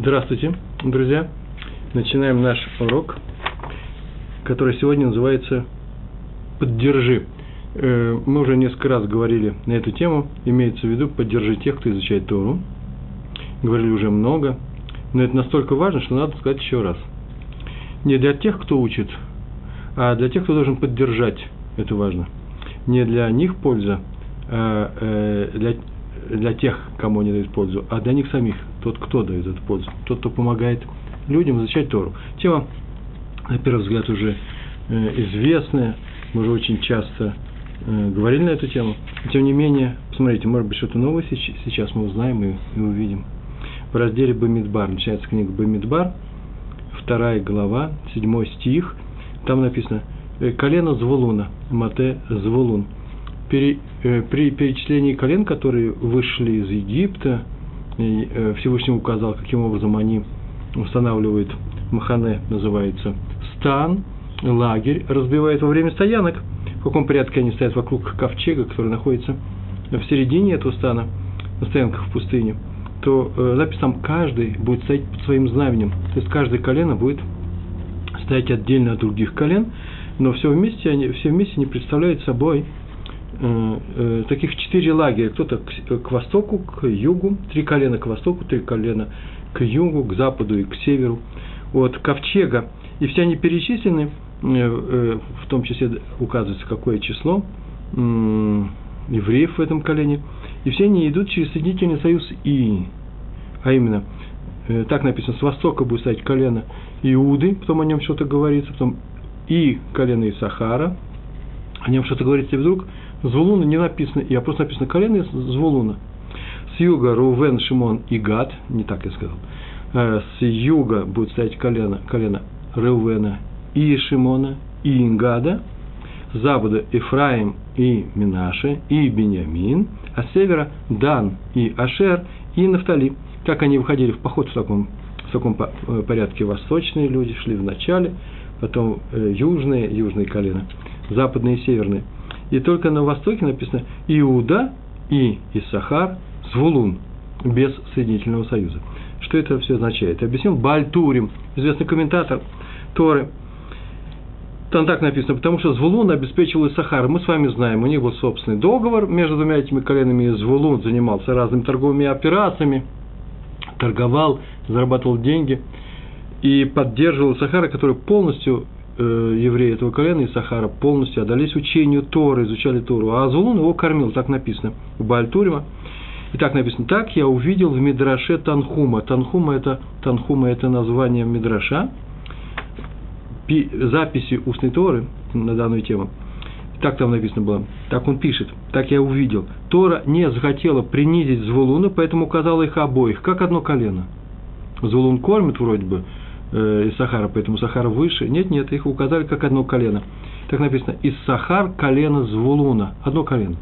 Здравствуйте, друзья! Начинаем наш урок, который сегодня называется «Поддержи». Э, мы уже несколько раз говорили на эту тему, имеется в виду «Поддержи тех, кто изучает Тору». Говорили уже много, но это настолько важно, что надо сказать еще раз. Не для тех, кто учит, а для тех, кто должен поддержать, это важно. Не для них польза, а э, для для тех, кому они дают пользу, а для них самих, тот, кто дает эту пользу, тот, кто помогает людям изучать Тору. Тема, на первый взгляд, уже э, известная, мы уже очень часто э, говорили на эту тему. Тем не менее, посмотрите, может быть, что-то новое сейчас мы узнаем и, и увидим. В разделе Бамидбар, начинается книга Бамидбар, вторая глава, седьмой стих, там написано «Э, «Колено Звулуна, Мате Звулун» э, при перечислении колен, которые вышли из Египта, э, Всевышний указал, каким образом они устанавливают Махане, называется, стан, лагерь, разбивают во время стоянок, в каком порядке они стоят вокруг ковчега, который находится в середине этого стана, на стоянках в пустыне, то э, написано там, каждый будет стоять под своим знаменем, то есть каждое колено будет стоять отдельно от других колен, но все вместе они, все вместе они представляют собой таких четыре лагеря. Кто-то к, к востоку, к югу, три колена к востоку, три колена к югу, к западу и к северу. Вот ковчега. И все они перечислены, э, в том числе указывается какое число евреев в этом колене. И все они идут через Соединительный союз И. А именно, так написано, с востока будет стоять колено Иуды, потом о нем что-то говорится, потом и колено Исахара, о нем что-то говорится, и вдруг Звулуна не написано, а просто написано колено Звулуна. С юга Рувен, Шимон и Гад, не так я сказал. Э, с юга будет стоять колено, колено Рувена и Шимона и Ингада. С запада Ифраим и Минаше и Беньямин. А с севера Дан и Ашер и Нафтали. Как они выходили в поход в таком, в таком э, порядке восточные люди шли в начале, потом э, южные, южные колена, западные и северные – и только на востоке написано Иуда и Исахар, Звулун, без Соединительного Союза. Что это все означает? Объяснил Бальтурим, известный комментатор Торы. Там так написано, потому что Звулун обеспечивал Исахар. Мы с вами знаем, у них был собственный договор между двумя этими коленами, Звулун занимался разными торговыми операциями, торговал, зарабатывал деньги и поддерживал Исахара, который полностью э, евреи этого колена из Сахара полностью отдались учению Торы, изучали Тору, а Азулун его кормил, так написано в Бальтурима. И так написано, так я увидел в Мидраше Танхума. Танхума это, Танхума это название Мидраша, пи, записи устной Торы на данную тему. Так там написано было. Так он пишет. Так я увидел. Тора не захотела принизить Звулуна, поэтому указала их обоих, как одно колено. Звулун кормит вроде бы, э, из Сахара, поэтому Сахар выше. Нет, нет, их указали как одно колено. Так написано, из Сахар колено Звулуна, одно колено.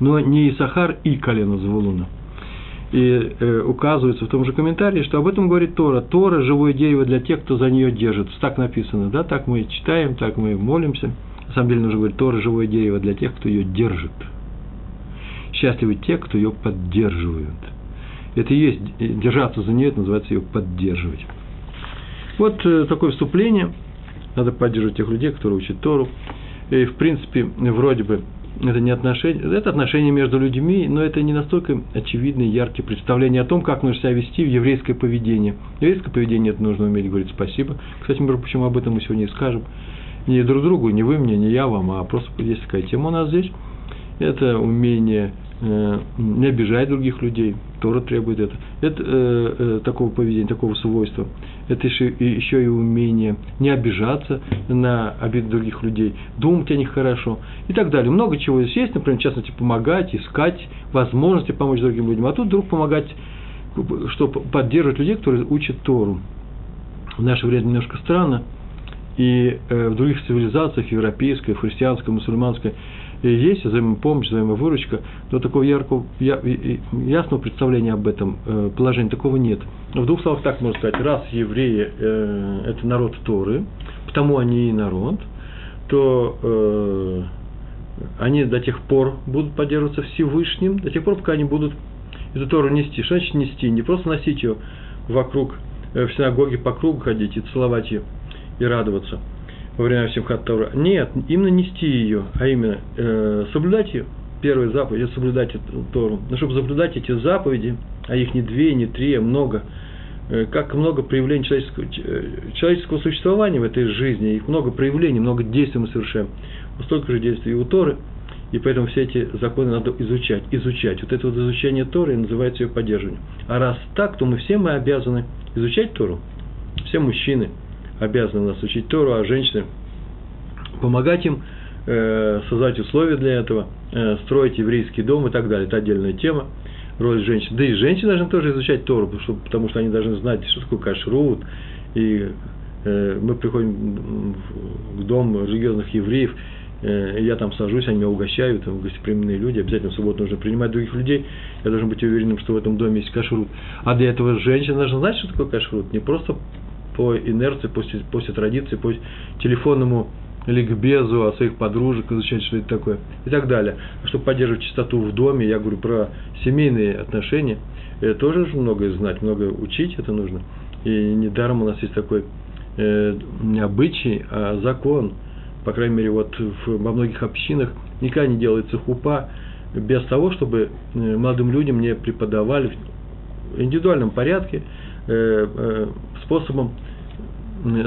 Но не из Сахар и колено Звулуна. И э, указывается в том же комментарии, что об этом говорит Тора. Тора – живое дерево для тех, кто за нее держится. Так написано, да, так мы читаем, так мы молимся. На самом деле нужно говорить, Тора – живое дерево для тех, кто ее держит. Счастливы те, кто ее поддерживают. Это и есть держаться за нее, это называется ее поддерживать. Вот э, такое вступление. Надо поддерживать тех людей, которые учат Тору. И, в принципе, вроде бы, это не отношения, это отношения между людьми, но это не настолько очевидные, яркие представления о том, как нужно себя вести в еврейское поведение. Еврейское поведение это нужно уметь говорить спасибо. Кстати, мы почему об этом мы сегодня и скажем. Не друг другу, не вы мне, не я вам, а просто есть такая тема у нас здесь. Это умение Э, не обижать других людей. Тора требует это. Это э, э, такого поведения, такого свойства. Это еще, еще и умение не обижаться на обиды других людей, думать о них хорошо и так далее. Много чего здесь есть, например, в частности, помогать, искать возможности помочь другим людям. А тут вдруг помогать, что поддерживать людей, которые учат Тору. В наше время немножко странно, и э, в других цивилизациях, европейской, христианской, мусульманской, есть взаимопомощь, взаимовыручка, но такого яркого, ясного представления об этом э, положении такого нет. В двух словах так можно сказать, раз евреи э, – это народ Торы, потому они и народ, то э, они до тех пор будут поддерживаться Всевышним, до тех пор, пока они будут эту Тору нести. Что значит нести? Не просто носить ее вокруг, э, в синагоге по кругу ходить и целовать ее, и радоваться во время Симхат Тора. Нет, именно нести ее, а именно э, соблюдать ее. Первая заповедь – это соблюдать Тору. Но чтобы соблюдать эти заповеди, а их не две, не три, а много, э, как много проявлений человеческого, э, человеческого существования в этой жизни, их много проявлений, много действий мы совершаем. Столько же действий и у Торы, и поэтому все эти законы надо изучать, изучать. Вот это вот изучение Торы называется ее поддерживание. А раз так, то мы все мы обязаны изучать Тору. Все мужчины – обязаны нас учить Тору, а женщины помогать им, э, создать условия для этого, э, строить еврейский дом и так далее. Это отдельная тема, роль женщин. Да и женщины должны тоже изучать Тору, потому что, они должны знать, что такое кашрут. И э, мы приходим в дом религиозных евреев, я там сажусь, они меня угощают, там гостеприимные люди, обязательно в субботу нужно принимать других людей, я должен быть уверенным, что в этом доме есть кашрут. А для этого женщина должна знать, что такое кашрут, не просто по инерции, после, после традиции, по телефонному ликбезу, о своих подружек, изучать, что это такое, и так далее. Чтобы поддерживать чистоту в доме, я говорю про семейные отношения, это тоже многое знать, многое учить это нужно. И недаром у нас есть такой э, не обычай, а закон, по крайней мере, вот в, во многих общинах никогда не делается хупа без того, чтобы э, молодым людям не преподавали в индивидуальном порядке э, э, способом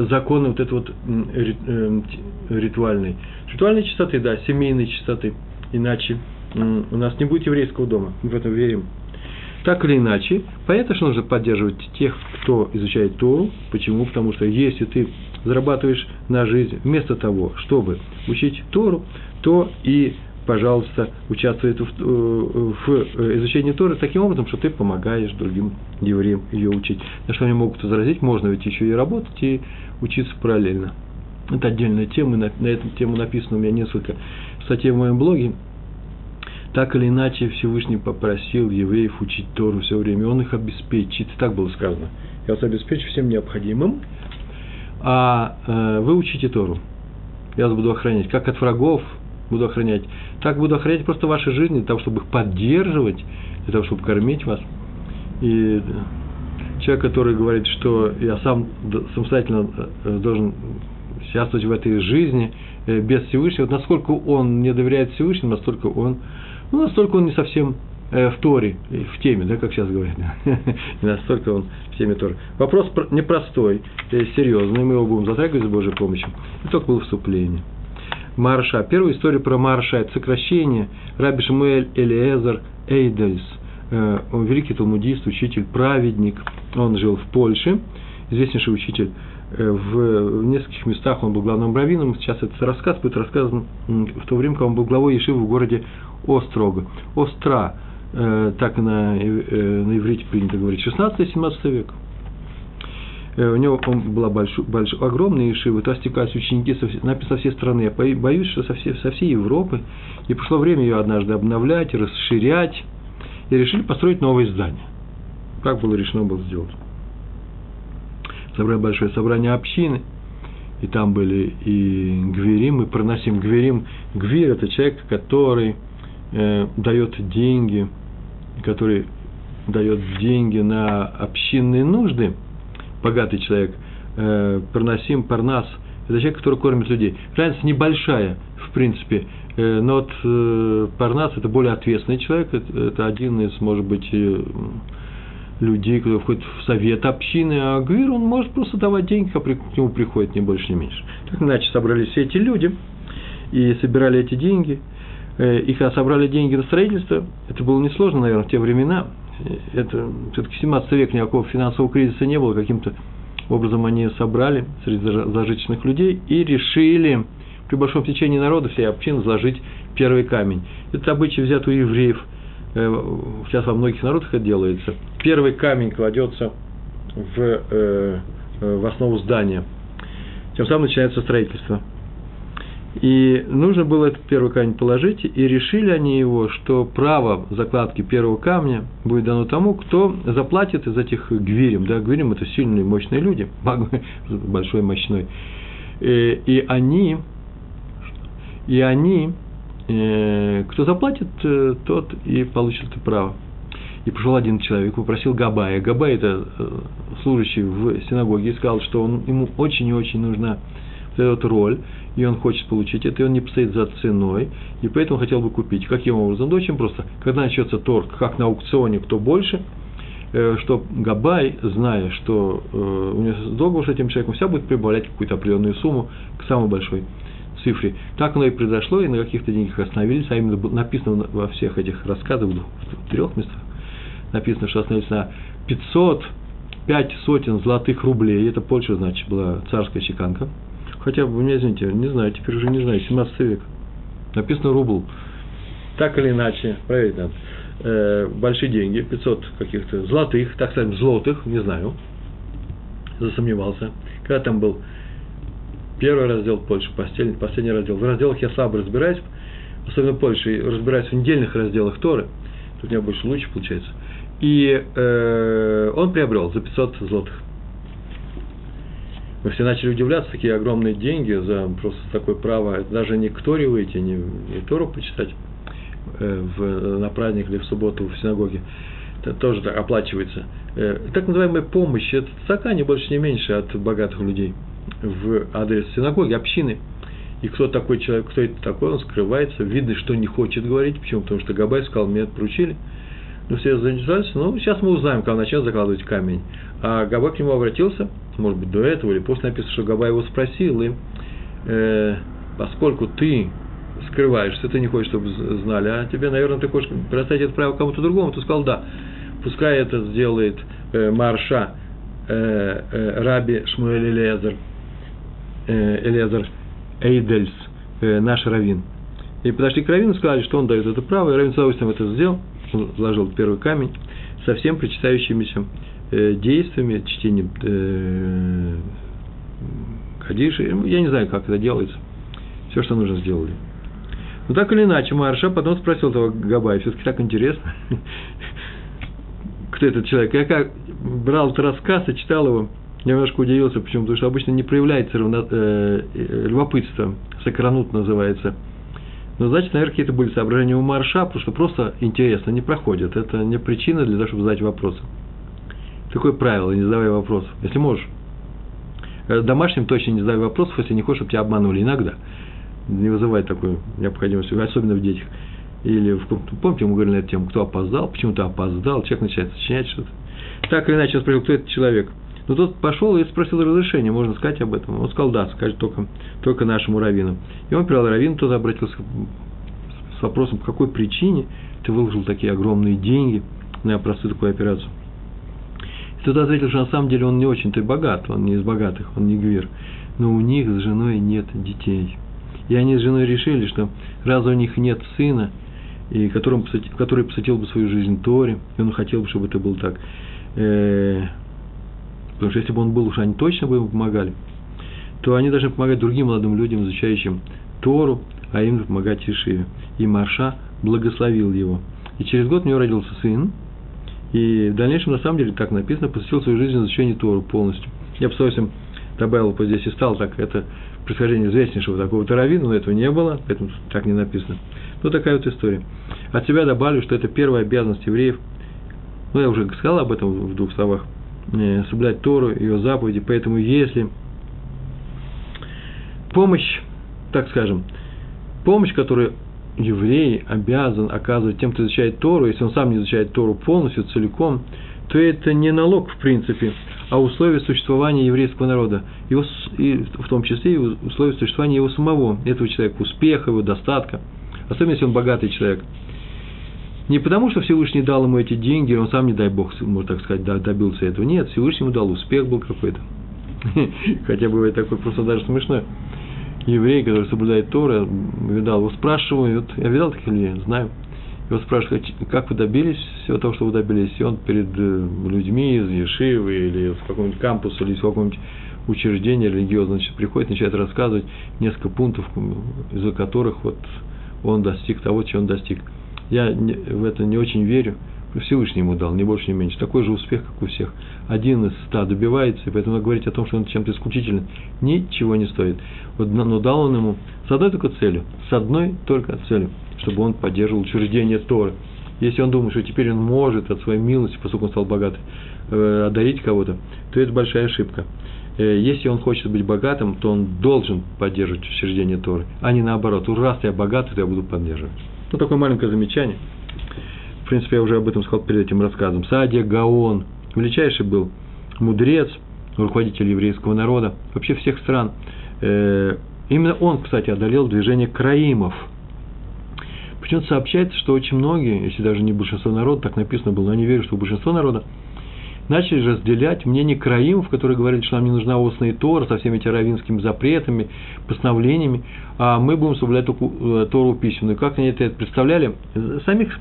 законы вот этой вот э, ритуальной. Ритуальной чистоты, да, семейной чистоты. Иначе у нас не будет еврейского дома. Мы в это верим. Так или иначе, понятно, что нужно поддерживать тех, кто изучает Тору. Почему? Потому что если ты зарабатываешь на жизнь вместо того, чтобы учить Тору, то и пожалуйста, участвует в, в э, изучении Торы таким образом, что ты помогаешь другим евреям ее учить. На что они могут возразить, можно ведь еще и работать, и учиться параллельно. Это отдельная тема, на, на эту тему написано у меня несколько статей в моем блоге. Так или иначе, Всевышний попросил евреев учить Тору все время, он их обеспечит, так было сказано. Я вас обеспечу всем необходимым, а э, вы учите Тору. Я вас буду охранять, как от врагов, буду охранять. Так буду охранять просто ваши жизни, для того, чтобы их поддерживать, для того, чтобы кормить вас. И человек, который говорит, что я сам самостоятельно э, должен участвовать в этой жизни э, без Всевышнего, вот насколько он не доверяет Всевышнему, настолько он, ну, настолько он не совсем э, в Торе, в теме, да, как сейчас говорят. настолько он в теме Торы. Вопрос непростой, серьезный, мы его будем затрагивать с Божьей помощью. И только было вступление. Марша. Первая история про Марша – это сокращение Раби Шмуэль Элиезер Эйдельс. Э, он великий талмудист, учитель, праведник. Он жил в Польше, известнейший учитель. Э, в, в нескольких местах он был главным раввином. Сейчас этот рассказ будет рассказан в то время, когда он был главой Ешивы в городе Острога. Остра, э, так на, на иврите принято говорить, 16-17 век. Э, у него была большой, большой, огромная ешива, туда стекались ученики со, со всей страны. Я боюсь, что со всей, со всей Европы. И пришло время ее однажды обновлять, расширять. И решили построить новое здание. Как было решено было сделать? Собрали большое собрание общины. И там были и гверим, мы проносим гверим. Гвир – это человек, который э, дает деньги, который дает деньги на общинные нужды – богатый человек, э, Парнасим, Парнас, это человек, который кормит людей. Разница небольшая, в принципе, э, но вот э, Парнас – это более ответственный человек, это, это один из, может быть, э, людей, кто входит в совет общины, а Гвир, он может просто давать деньги, а к нему приходит не больше, не меньше. Так иначе собрались все эти люди и собирали эти деньги. Э, их собрали деньги на строительство, это было несложно, наверное, в те времена, это все-таки 17 век никакого финансового кризиса не было, каким-то образом они собрали среди зажиточных людей и решили при большом течении народа всей общины заложить первый камень. Это обычай взят у евреев, э, сейчас во многих народах это делается. Первый камень кладется в, э, в основу здания. Тем самым начинается строительство. И нужно было этот первый камень положить, и решили они его, что право закладки первого камня будет дано тому, кто заплатит из этих гвирем. Да, гвирем – это сильные, мощные люди, большой, мощной. И, э, и они, и они, э, кто заплатит, э, тот и получит это право. И пришел один человек, попросил Габая. Габай – это служащий в синагоге, и сказал, что он, ему очень и очень нужна вот роль, и он хочет получить это, и он не постоит за ценой, и поэтому хотел бы купить. Каким образом? Да очень просто. Когда начнется торг, как на аукционе, кто больше, э, что Габай, зная, что э, у него договор с этим человеком, вся будет прибавлять какую-то определенную сумму к самой большой цифре. Так оно и произошло, и на каких-то деньгах остановились, а именно написано во всех этих рассказах, в трех местах, написано, что остановились на 500, 5 сотен золотых рублей, это Польша, значит, была царская чеканка, хотя бы, меня извините, не знаю, теперь уже не знаю, 17 век, написано рубль, так или иначе, проверить надо, э, большие деньги, 500 каких-то золотых, так сказать, злотых, не знаю, засомневался, когда там был Первый раздел Польши, последний, последний раздел. В разделах я слабо разбираюсь, особенно Польши, разбираюсь в недельных разделах Торы. Тут у меня больше лучше получается. И э, он приобрел за 500 злотых. Мы все начали удивляться, такие огромные деньги за просто такое право, даже не к Торе выйти, не, не Тору почитать э, в, на праздник или в субботу в синагоге. Это тоже так оплачивается. Э, так называемая помощь, это цака не больше, не меньше от богатых людей – в адрес синагоги, общины. И кто такой человек, кто это такой, он скрывается, видно, что не хочет говорить. Почему? Потому что Габай сказал, мне поручили. Ну, все заинтересовались, ну, сейчас мы узнаем, когда начнет закладывать камень. А Габай к нему обратился, может быть, до этого, или после написано, что Габай его спросил, и э, поскольку ты скрываешься, ты не хочешь, чтобы знали, а тебе, наверное, ты хочешь предоставить это право кому-то другому, ты сказал, да, пускай это сделает э, Марша, э, э, Раби Шмуэль Элиезер, э, Элиазар Эйдельс, э, наш раввин. И подошли к раввину, сказали, что он дает это право, и раввин с удовольствием это сделал, он вложил первый камень со всем причитающимися э, действиями, чтением э, Кадиши, я не знаю, как это делается, все, что нужно, сделали. Но так или иначе, Марша потом спросил этого Габая, все-таки так интересно, кто этот человек. Я как брал этот рассказ и читал его, я немножко удивился, почему, потому что обычно не проявляется равно, э, э, любопытство, сакранут называется. Но, значит, наверное, какие-то были соображения у Марша, потому что просто интересно, не проходит. Это не причина для того, чтобы задать вопросы. Такое правило, не задавай вопросов, если можешь. Э, домашним точно не задавай вопросов, если не хочешь, чтобы тебя обманули. Иногда. Не вызывает такую необходимость, особенно в детях. Или в помните, мы говорили на эту тему, кто опоздал, почему ты опоздал, человек начинает сочинять что-то. Так или иначе, он спросил, кто этот человек – но тот пошел и спросил разрешения, можно сказать об этом. Он сказал, да, скажет только, только нашему раввину. И он привел раввин, тот обратился с вопросом, по какой причине ты выложил такие огромные деньги на простую такую операцию. И тот ответил, что на самом деле он не очень-то богат, он не из богатых, он не гвер. Но у них с женой нет детей. И они с женой решили, что раз у них нет сына, и которым, который посвятил бы свою жизнь Торе, и он хотел бы, чтобы это было так, э, Потому что если бы он был уж, они точно бы ему помогали, то они должны помогать другим молодым людям, изучающим Тору, а именно помогать Ишиве. И Марша благословил его. И через год у него родился сын, и в дальнейшем, на самом деле, так написано, посвятил свою жизнь изучению Тору полностью. Я бы с добавил бы здесь и стал так, это происхождение известнейшего такого таравина, но этого не было, поэтому так не написано. Ну, такая вот история. От себя добавлю, что это первая обязанность евреев, ну, я уже сказал об этом в двух словах – соблюдать Тору, ее заповеди. Поэтому если помощь, так скажем, помощь, которую еврей обязан оказывать тем, кто изучает Тору, если он сам не изучает Тору полностью, целиком, то это не налог в принципе, а условие существования еврейского народа, его, и в том числе и условие существования его самого, этого человека, успеха, его достатка, особенно если он богатый человек – не потому, что Всевышний дал ему эти деньги, он сам, не дай Бог, можно так сказать, добился этого. Нет, Всевышний ему дал, успех был какой-то. Хотя бывает такой просто даже смешной. Еврей, который соблюдает Торы, видал, его спрашивают, я видал таких людей, знаю, его спрашивают, как вы добились всего того, что вы добились, и он перед э, людьми из Ешивы или с какого-нибудь кампуса или с какого-нибудь учреждения религиозного значит, приходит, начинает рассказывать несколько пунктов, из-за которых вот он достиг того, чего он достиг. Я в это не очень верю. Всевышний ему дал, не больше, не меньше. Такой же успех, как у всех. Один из ста добивается, и поэтому говорить о том, что он чем-то исключительным, ничего не стоит. Вот, но дал он ему с одной только целью, с одной только целью, чтобы он поддерживал учреждение Торы. если он думает, что теперь он может от своей милости, поскольку он стал богатым, э, одарить кого-то, то это большая ошибка. Э, если он хочет быть богатым, то он должен поддерживать учреждение Торы, а не наоборот. Уж раз я богатый, то я буду поддерживать. Ну, такое маленькое замечание. В принципе, я уже об этом сказал перед этим рассказом. Садия Гаон, величайший был мудрец, руководитель еврейского народа, вообще всех стран. Э, именно он, кстати, одолел движение краимов. Почему-то сообщается, что очень многие, если даже не большинство народа, так написано было, но они верят, что большинство народа начали разделять мнение краимов, которые говорили, что нам не нужна устная Тора со всеми этими равинскими запретами, постановлениями, а мы будем соблюдать только э, Тору письменную. Как они это представляли? Самих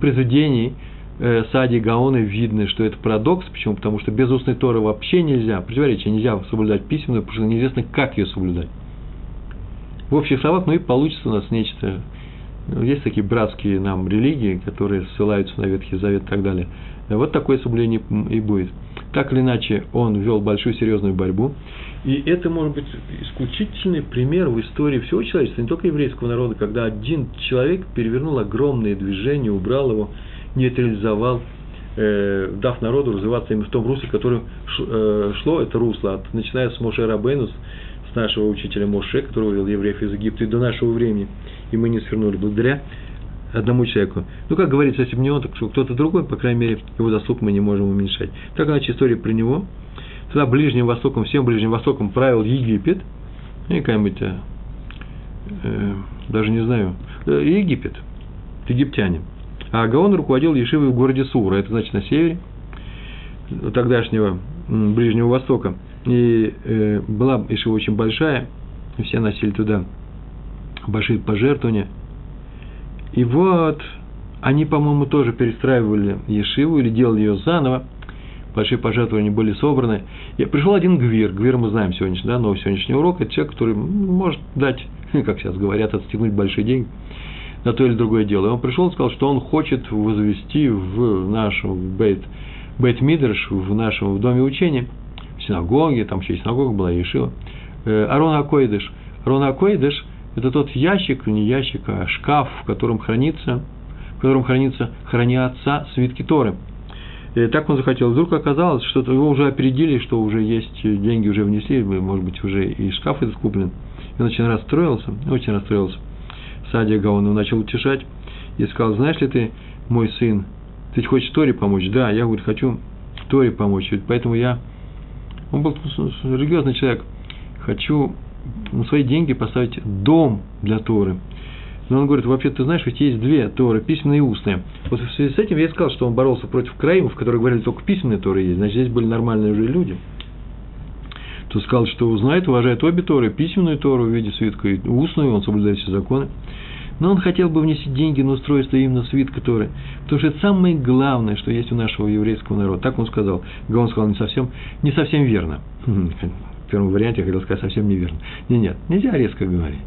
произведений э, Сади Гаона видно, что это парадокс. Почему? Потому что без устной Торы вообще нельзя, противоречие, нельзя соблюдать письменную, потому что неизвестно, как ее соблюдать. В общих словах, ну и получится у нас нечто. Есть такие братские нам религии, которые ссылаются на Ветхий Завет и так далее – вот такое соблюдение и будет. Так или иначе, он вел большую серьезную борьбу. И это может быть исключительный пример в истории всего человечества, не только еврейского народа, когда один человек перевернул огромное движение, убрал его, нейтрализовал, э, дав народу развиваться именно в том русле, которое э, шло это русло, от, начиная с Моше Рабейну, с нашего учителя Моше, который вывел евреев из Египта, и до нашего времени. И мы не свернули благодаря одному человеку. Ну, как говорится, если бы не он, так что кто-то другой, по крайней мере, его заслуг мы не можем уменьшать. Так иначе история про него. Тогда Ближним Востоком, всем Ближним Востоком правил Египет. И какая-нибудь, э, э, даже не знаю, э, Египет, египтяне. А Гаон руководил Ешивой в городе Сура, это значит на севере тогдашнего Ближнего Востока. И э, была Ешива очень большая, все носили туда большие пожертвования – и вот они, по-моему, тоже перестраивали Ешиву или делали ее заново. Большие пожертвования были собраны. И пришел один Гвир. Гвир мы знаем сегодняшний, да, новый сегодняшний урок. Это человек, который может дать, как сейчас говорят, отстегнуть большие деньги на то или другое дело. И он пришел и сказал, что он хочет возвести в нашем Бейт, Бейт Мидрш, в нашем в доме учения, в синагоге, там еще и синагога была, Ешива, э, Арон Акоидыш. Арон Акоидыш – это тот ящик, не ящик, а шкаф, в котором хранится, в котором хранится, хранятся свитки Торы. И так он захотел. Вдруг оказалось, что его уже опередили, что уже есть деньги, уже внесли, может быть, уже и шкаф этот куплен. И он очень расстроился, очень расстроился. Садия Гаон начал утешать и сказал, знаешь ли ты, мой сын, ты хочешь Торе помочь? Да, я, говорю, хочу Торе помочь. Поэтому я, он был религиозный человек, хочу на свои деньги поставить дом для Торы. Но он говорит, вообще, ты знаешь, ведь есть две Торы, письменные и устные. Вот в связи с этим я сказал, что он боролся против краимов, которые говорили, только письменные Торы есть. Значит, здесь были нормальные уже люди. То сказал, что узнает, уважает обе Торы, письменную Тору в виде свитка и устную, он соблюдает все законы. Но он хотел бы внести деньги на устройство именно свитка Торы, потому что это самое главное, что есть у нашего еврейского народа. Так он сказал. Он сказал не совсем, не совсем верно первом варианте я хотел сказать совсем неверно. Нет, нет, нельзя резко говорить.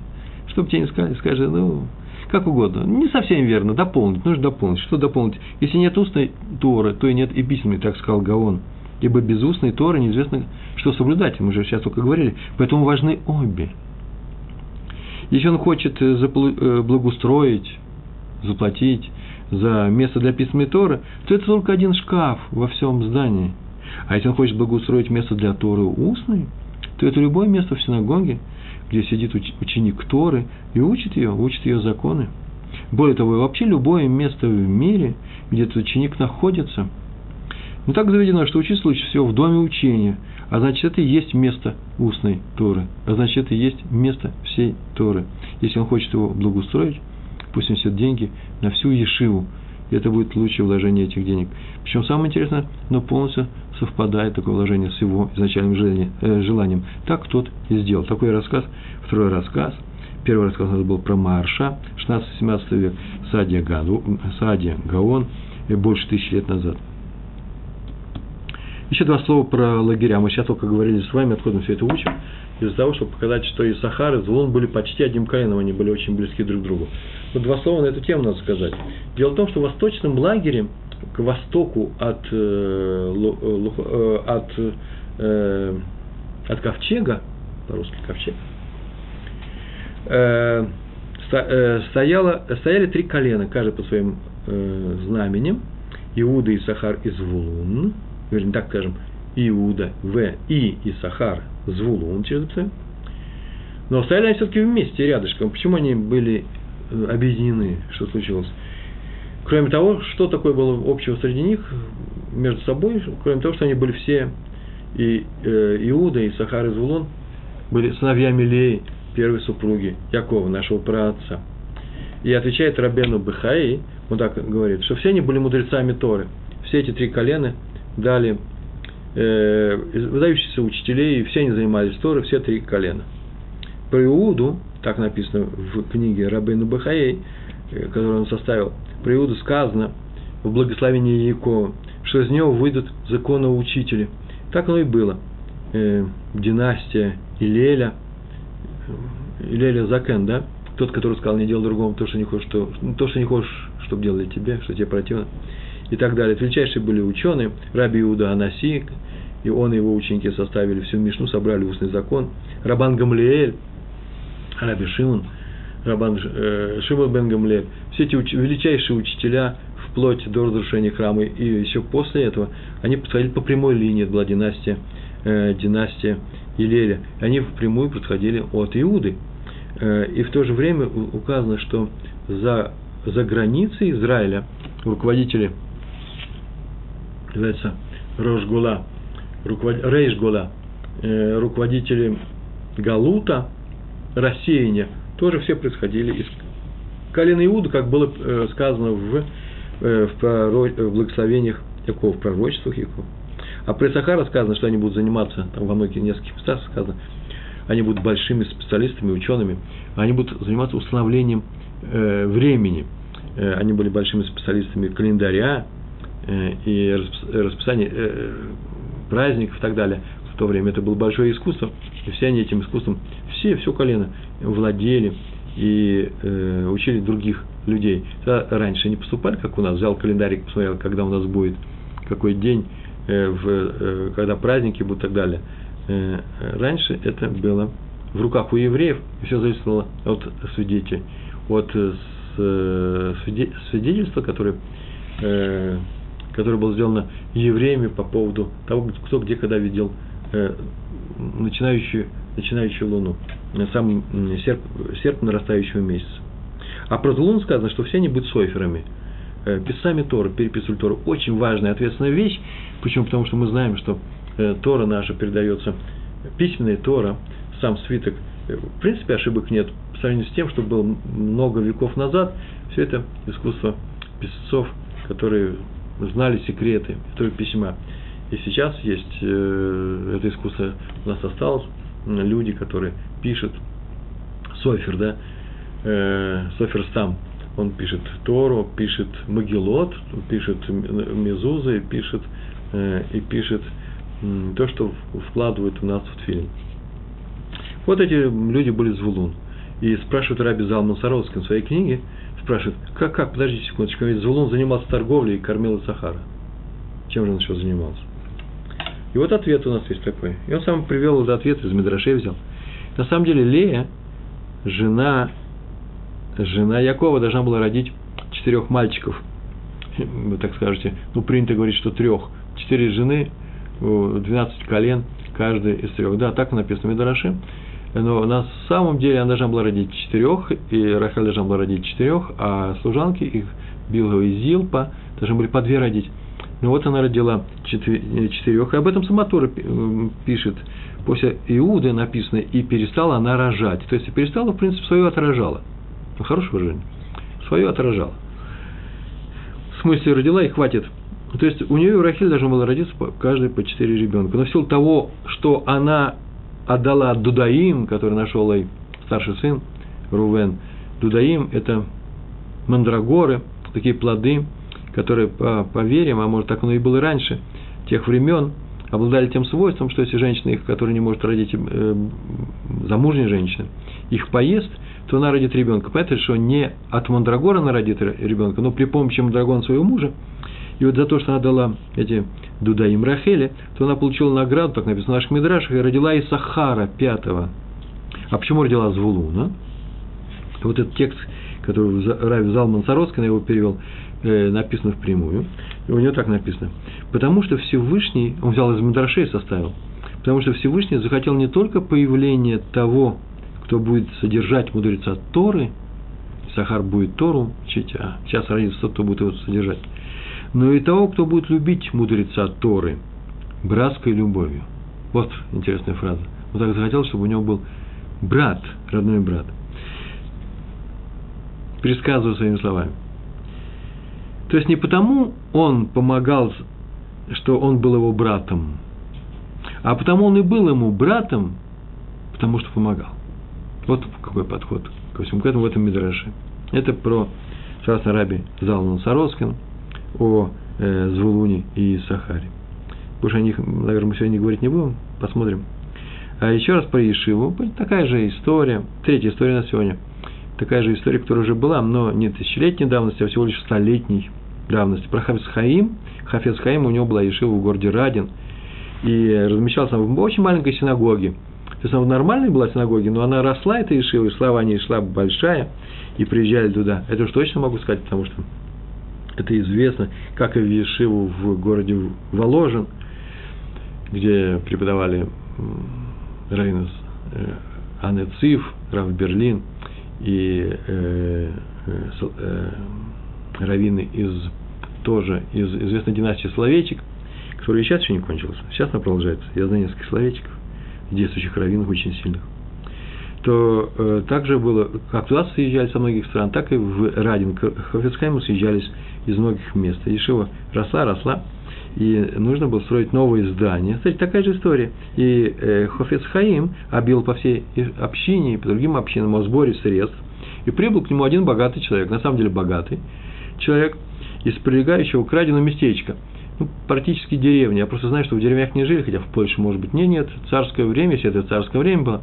Чтобы тебе не сказали, скажи, ну, как угодно. Не совсем верно, дополнить, нужно дополнить. Что дополнить? Если нет устной Торы, то и нет и письменной, так сказал Гаон. Ибо без устной Торы неизвестно, что соблюдать. Мы же сейчас только говорили. Поэтому важны обе. Если он хочет э, э, благоустроить, заплатить за место для письменной Торы, то это только один шкаф во всем здании. А если он хочет благоустроить место для Торы устной, то это любое место в синагоге, где сидит ученик Торы и учит ее, учит ее законы. Более того, вообще любое место в мире, где этот ученик находится. Но так заведено, что учиться лучше всего в доме учения, а значит, это и есть место устной Торы, а значит, это и есть место всей Торы. Если он хочет его благоустроить, пусть он несет деньги на всю Ешиву, и это будет лучшее вложение этих денег. Причем самое интересное, но полностью совпадает такое вложение с его изначальным желанием. Э, желанием. Так тот и сделал. Такой рассказ, второй рассказ. Первый рассказ у нас был про Марша, 16-17 век, Садия, Гану, Садия Гаон, и больше тысячи лет назад. Еще два слова про лагеря. Мы сейчас только говорили с вами, откуда мы все это учим, из-за того, чтобы показать, что и Сахар, и Звон были почти одним коленом, они были очень близки друг к другу. Вот два слова на эту тему надо сказать. Дело в том, что в восточном лагере к востоку от, э, э, э, от, от ковчега, по-русски ковчег, стояло, стояли три колена, каждый по своим э, знаменем, Иуда и Сахар из Вулун, вернее, так скажем, Иуда, В, И и Сахар, Звулун через. Но стояли они все-таки вместе, рядышком. Почему они были э, объединены? Что случилось? Кроме того, что такое было общего среди них между собой, кроме того, что они были все, и э, Иуда, и Сахар, и Звулун, были сыновьями Леи, первой супруги Якова, нашего праотца. И отвечает Рабену Бехаи, он так говорит, что все они были мудрецами Торы. Все эти три колена дали э, выдающихся учителей, и все они занимались Торой, все три колена. Про Иуду, так написано в книге Рабену Бехаи, э, которую он составил, про Иуду сказано в благословении Якова, что из него выйдут законоучители. Так оно и было. Э, династия Илеля, Илеля Закен, да, тот, который сказал, не делай другому то, что не хочешь, что, то, что не хочешь, чтобы делали тебе, что тебе противно, и так далее. Величайшие были ученые, Раби Иуда Анаси, и он и его ученики составили всю Мишну, собрали устный закон. Рабан Гамлиэль, Раби Шимон, Рабан э, Шимон бен Гамлиэль, все эти уч, величайшие учителя вплоть до разрушения храма, и еще после этого, они подходили по прямой линии, это была династия, э, династия Илеля. Они впрямую подходили от Иуды. Э, и в то же время указано, что за, за границей Израиля руководители, называется Рожгула, руковод, Рейшгула, э, руководители Галута, рассеяния, тоже все происходили из колена Иуда, как было э, сказано в, в, пророк, в благословениях Якова, в пророчествах Якова. А про Исахара сказано, что они будут заниматься, там во многих нескольких местах сказано, они будут большими специалистами, учеными, они будут заниматься установлением э, времени. Э, они были большими специалистами календаря э, и расписания э, праздников и так далее. В то время это было большое искусство, и все они этим искусством, все, все колено владели и э, учили других людей. Раньше не поступали, как у нас, взял календарик, посмотрел, когда у нас будет, какой день, э, э, когда праздники будут и так далее – Э, раньше это было в руках у евреев, и все зависело от свидетелей, от э, свидетельства, которое, э, которое было сделано евреями по поводу того, кто где когда видел начинающую, начинающую луну, сам серп, серп нарастающего месяца. А про Луну сказано, что все они будут сойферами, писцами Тора, переписывали Тору. Очень важная, ответственная вещь. Почему? Потому что мы знаем, что Э, Тора наша передается, письменная Тора, сам свиток, э, в принципе, ошибок нет. По сравнению с тем, что было много веков назад, все это искусство писцов, которые знали секреты этого письма. И сейчас есть э, это искусство у нас осталось, люди, которые пишут, Софер, да, э, Софер Стам, он пишет Тору, пишет Магелот, пишет Мезузы, пишет э, и пишет то, что вкладывают у нас в тфилин. Вот эти люди были Звулун. И спрашивают Раби Залман Саровский в своей книге, спрашивают, как, как, подождите секундочку, ведь Звулун занимался торговлей и кормил Сахара. Чем же он еще занимался? И вот ответ у нас есть такой. И он сам привел этот ответ из Медрашей взял. На самом деле Лея, жена, жена Якова должна была родить четырех мальчиков. Вы так скажете, ну принято говорить, что трех. Четыре жены, 12 колен, каждый из трех. Да, так написано в Медараше. Но на самом деле она должна была родить четырех, и Рахаль должна была родить четырех, а служанки их, Билга и Зилпа, должны были по две родить. Ну вот она родила четырех, и об этом сама Тора э, пишет. После Иуды написано, и перестала она рожать. То есть, перестала, в принципе, свое отражала. Ну, хорошее выражение. Свое отражала. В смысле, родила и хватит – то есть у нее и у Рахиль должно было родиться каждый по четыре ребенка. Но в силу того, что она отдала Дудаим, который нашел ей старший сын, Рувен, Дудаим – это мандрагоры, такие плоды, которые по, по верим, а может так оно и было раньше, тех времен, обладали тем свойством, что если женщина их, которая не может родить, э, замужняя женщина, их поест, то она родит ребенка. Понятно, что не от мандрагора она родит ребенка, но при помощи мандрагона своего мужа и вот за то, что она дала эти Дудаим Рахели, то она получила награду, так написано в наших Мидрашах, и родила Исахара пятого. А почему родила Звулуна? Вот этот текст, который Рави Залман Сароскин его перевел, э, написано впрямую. И у него так написано. Потому что Всевышний, он взял из Мадрашей составил, потому что Всевышний захотел не только появление того, кто будет содержать мудреца Торы, Сахар будет Тору сейчас родится тот, кто будет его содержать, но и того, кто будет любить мудреца Торы братской любовью. Вот интересная фраза. Он так захотел, чтобы у него был брат, родной брат. Пересказываю своими словами. То есть не потому он помогал, что он был его братом, а потому он и был ему братом, потому что помогал. Вот какой подход ко всему к этому в этом Мидраше. Это про Шасна Раби Залман Сароскин, о э, Звулуне и Сахаре. Больше о них, наверное, мы сегодня говорить не будем, посмотрим. А еще раз про Ешиву. Такая же история. Третья история на сегодня. Такая же история, которая уже была, но не тысячелетней давности, а всего лишь столетней давности. Про Хафиз Хаим. Хафиз Хаим, у него была Ешива в городе Радин. И размещался в очень маленькой синагоге. То есть она нормальной была синагоге, но она росла, эта Ешива, и слава о ней шла большая, и приезжали туда. Это уж точно могу сказать, потому что это известно, как и в Ешиву в городе Воложен, где преподавали Рейнус э, Анне Циф, Рав Берлин и э, э, раввины из тоже из известной династии словечек, которая сейчас еще не кончилась. Сейчас она продолжается. Я знаю несколько словечек, действующих раввинов очень сильных. То э, также было, как туда съезжали со многих стран, так и в Радин, к Хофицхайму съезжались из многих мест. Ешива росла, росла, и нужно было строить новые здания. Кстати, такая же история. И э, Хофец Хаим объявил по всей общине по другим общинам о сборе средств. И прибыл к нему один богатый человек, на самом деле богатый человек, из прилегающего к Радину местечка. Ну, практически деревня. Я просто знаю, что в деревнях не жили, хотя в Польше, может быть, не, нет. Царское время, если это царское время было,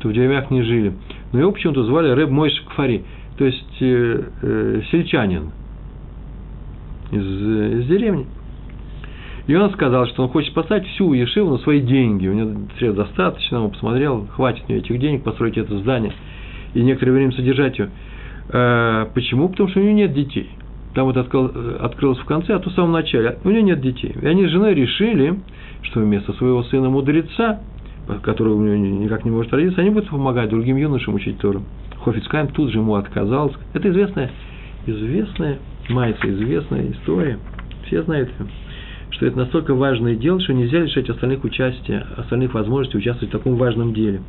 то в деревнях не жили. Но его почему-то звали Рэб Мойш Кфари, то есть э, э, сельчанин из, из деревни. И он сказал, что он хочет поставить всю Ешиву на свои деньги. У него средств достаточно, он посмотрел, хватит мне этих денег построить это здание и некоторое время содержать ее. А, почему? Потому что у него нет детей. Там вот открыл, открылось в конце, а то в самом начале. У него нет детей. И они с женой решили, что вместо своего сына мудреца, который у него никак не может родиться, они будут помогать другим юношам учить Тору. Хофицкайм тут же ему отказался. Это известная, известная майца, известная история. Все знают что это настолько важное дело, что нельзя лишать остальных участия, остальных возможностей участвовать в таком важном деле.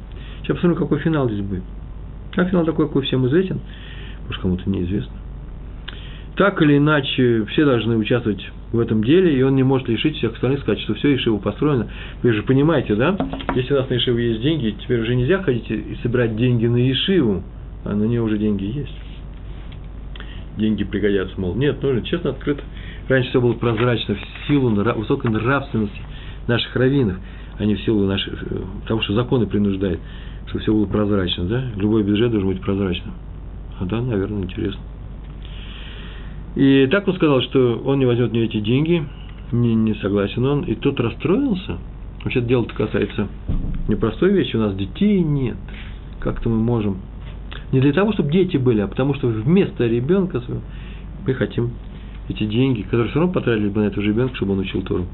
Сейчас посмотрим, какой финал здесь будет. А финал такой, какой всем известен, может, кому-то неизвестно. Так или иначе, все должны участвовать в этом деле, и он не может лишить всех остальных, сказать, что все, Ишива построено. Вы же понимаете, да? Если у нас на Ишиву есть деньги, теперь уже нельзя ходить и собирать деньги на Ишиву, а на нее уже деньги есть. Деньги пригодятся, мол. Нет, нужно честно, открыто Раньше все было прозрачно в силу высокой нравственности наших раввинов, а не в силу наших, э, того, что законы принуждают, чтобы все было прозрачно, да? Любой бюджет должен быть прозрачным. А да, наверное, интересно. И так он сказал, что он не возьмет мне эти деньги, не, не согласен он, и тот расстроился. Вообще дело-то касается непростой вещи, у нас детей нет. Как-то мы можем. Не для того, чтобы дети были, а потому что вместо ребенка мы хотим эти деньги, которые все равно потратили бы на этого ребенка, чтобы он учил Тору.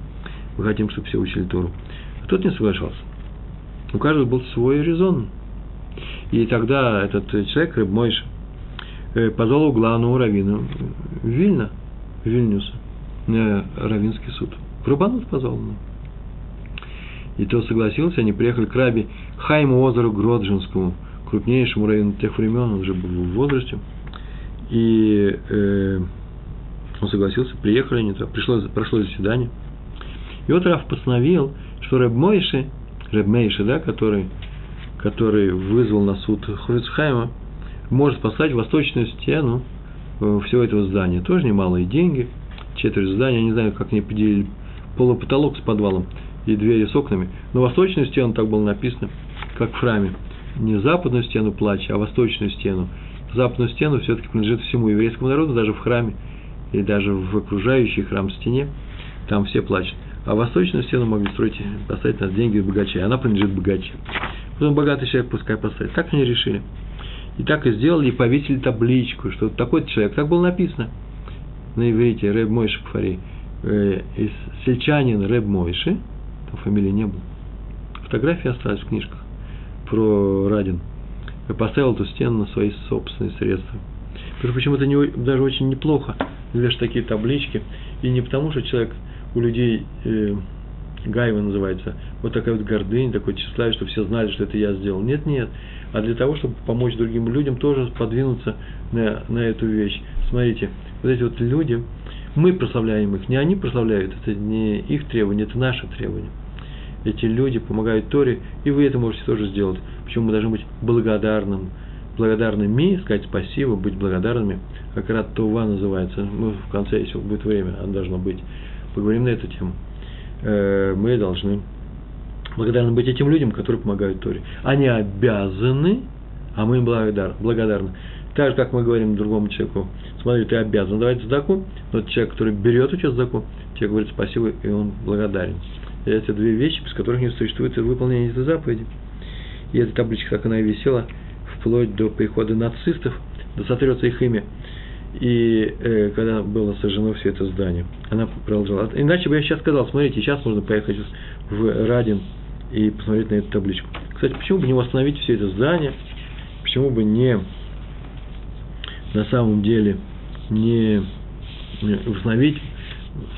Мы хотим, чтобы все учили Тору. А тот не соглашался. У каждого был свой резон. И тогда этот человек, Рыб Мойша, позвал главному раввину Вильна, Вильнюса, на равинский суд. Рубанут позвал. Ну. И тот согласился, они приехали к рабе Хайму Озеру Гроджинскому, крупнейшему раввину тех времен, он уже был в возрасте. И э, он согласился, приехали они, пришло, прошло заседание. И вот Раф постановил, что Рэб Мойши, Рэб Мейши, да, который, который вызвал на суд Хофицхайма, может поставить восточную стену э, всего этого здания. Тоже немалые деньги, четверть здания, я не знаю, как они поделили полупотолок с подвалом и двери с окнами. Но восточную стену, так было написано, как в храме. Не западную стену плача, а восточную стену. Западную стену все-таки принадлежит всему еврейскому народу, даже в храме и даже в окружающий храм стене, там все плачут. А восточную стену могли строить, поставить на деньги богачей. Она принадлежит богаче. Потом богатый человек пускай поставит. Так они решили. И так и сделали, и повесили табличку, что такой человек, так было написано на иврите, Рэб Мойши Кфарей, э, из сельчанин Рэб Мойши, там фамилии не было, фотографии остались в книжках про Радин, я поставил эту стену на свои собственные средства. Потому почему это не, даже очень неплохо, вешать такие таблички, и не потому, что человек у людей э, Гайва называется, вот такая вот гордыня, такое тщеславие, чтобы все знали, что это я сделал. Нет, нет. А для того, чтобы помочь другим людям тоже подвинуться на, на эту вещь. Смотрите, вот эти вот люди, мы прославляем их, не они прославляют, это не их требование, это наше требование. Эти люди помогают Торе, и вы это можете тоже сделать. Почему мы должны быть благодарным, благодарными, сказать спасибо, быть благодарными. Как раз Това называется. Мы в конце, если будет время, оно должно быть. Поговорим на эту тему. Э, мы должны благодарны быть этим людям, которые помогают Торе. Они обязаны, а мы им благодарны. Так же, как мы говорим другому человеку, смотри, ты обязан давать задаку, но человек, который берет у тебя задаку, тебе говорит спасибо, и он благодарен. И это две вещи, без которых не существует выполнение этой заповеди. И эта табличка, так она и висела, вплоть до прихода нацистов, до сотрется их имя – и э, когда было сожжено все это здание. Она продолжала. Иначе бы я сейчас сказал, смотрите, сейчас можно поехать в Радин и посмотреть на эту табличку. Кстати, почему бы не восстановить все это здание? Почему бы не на самом деле не восстановить,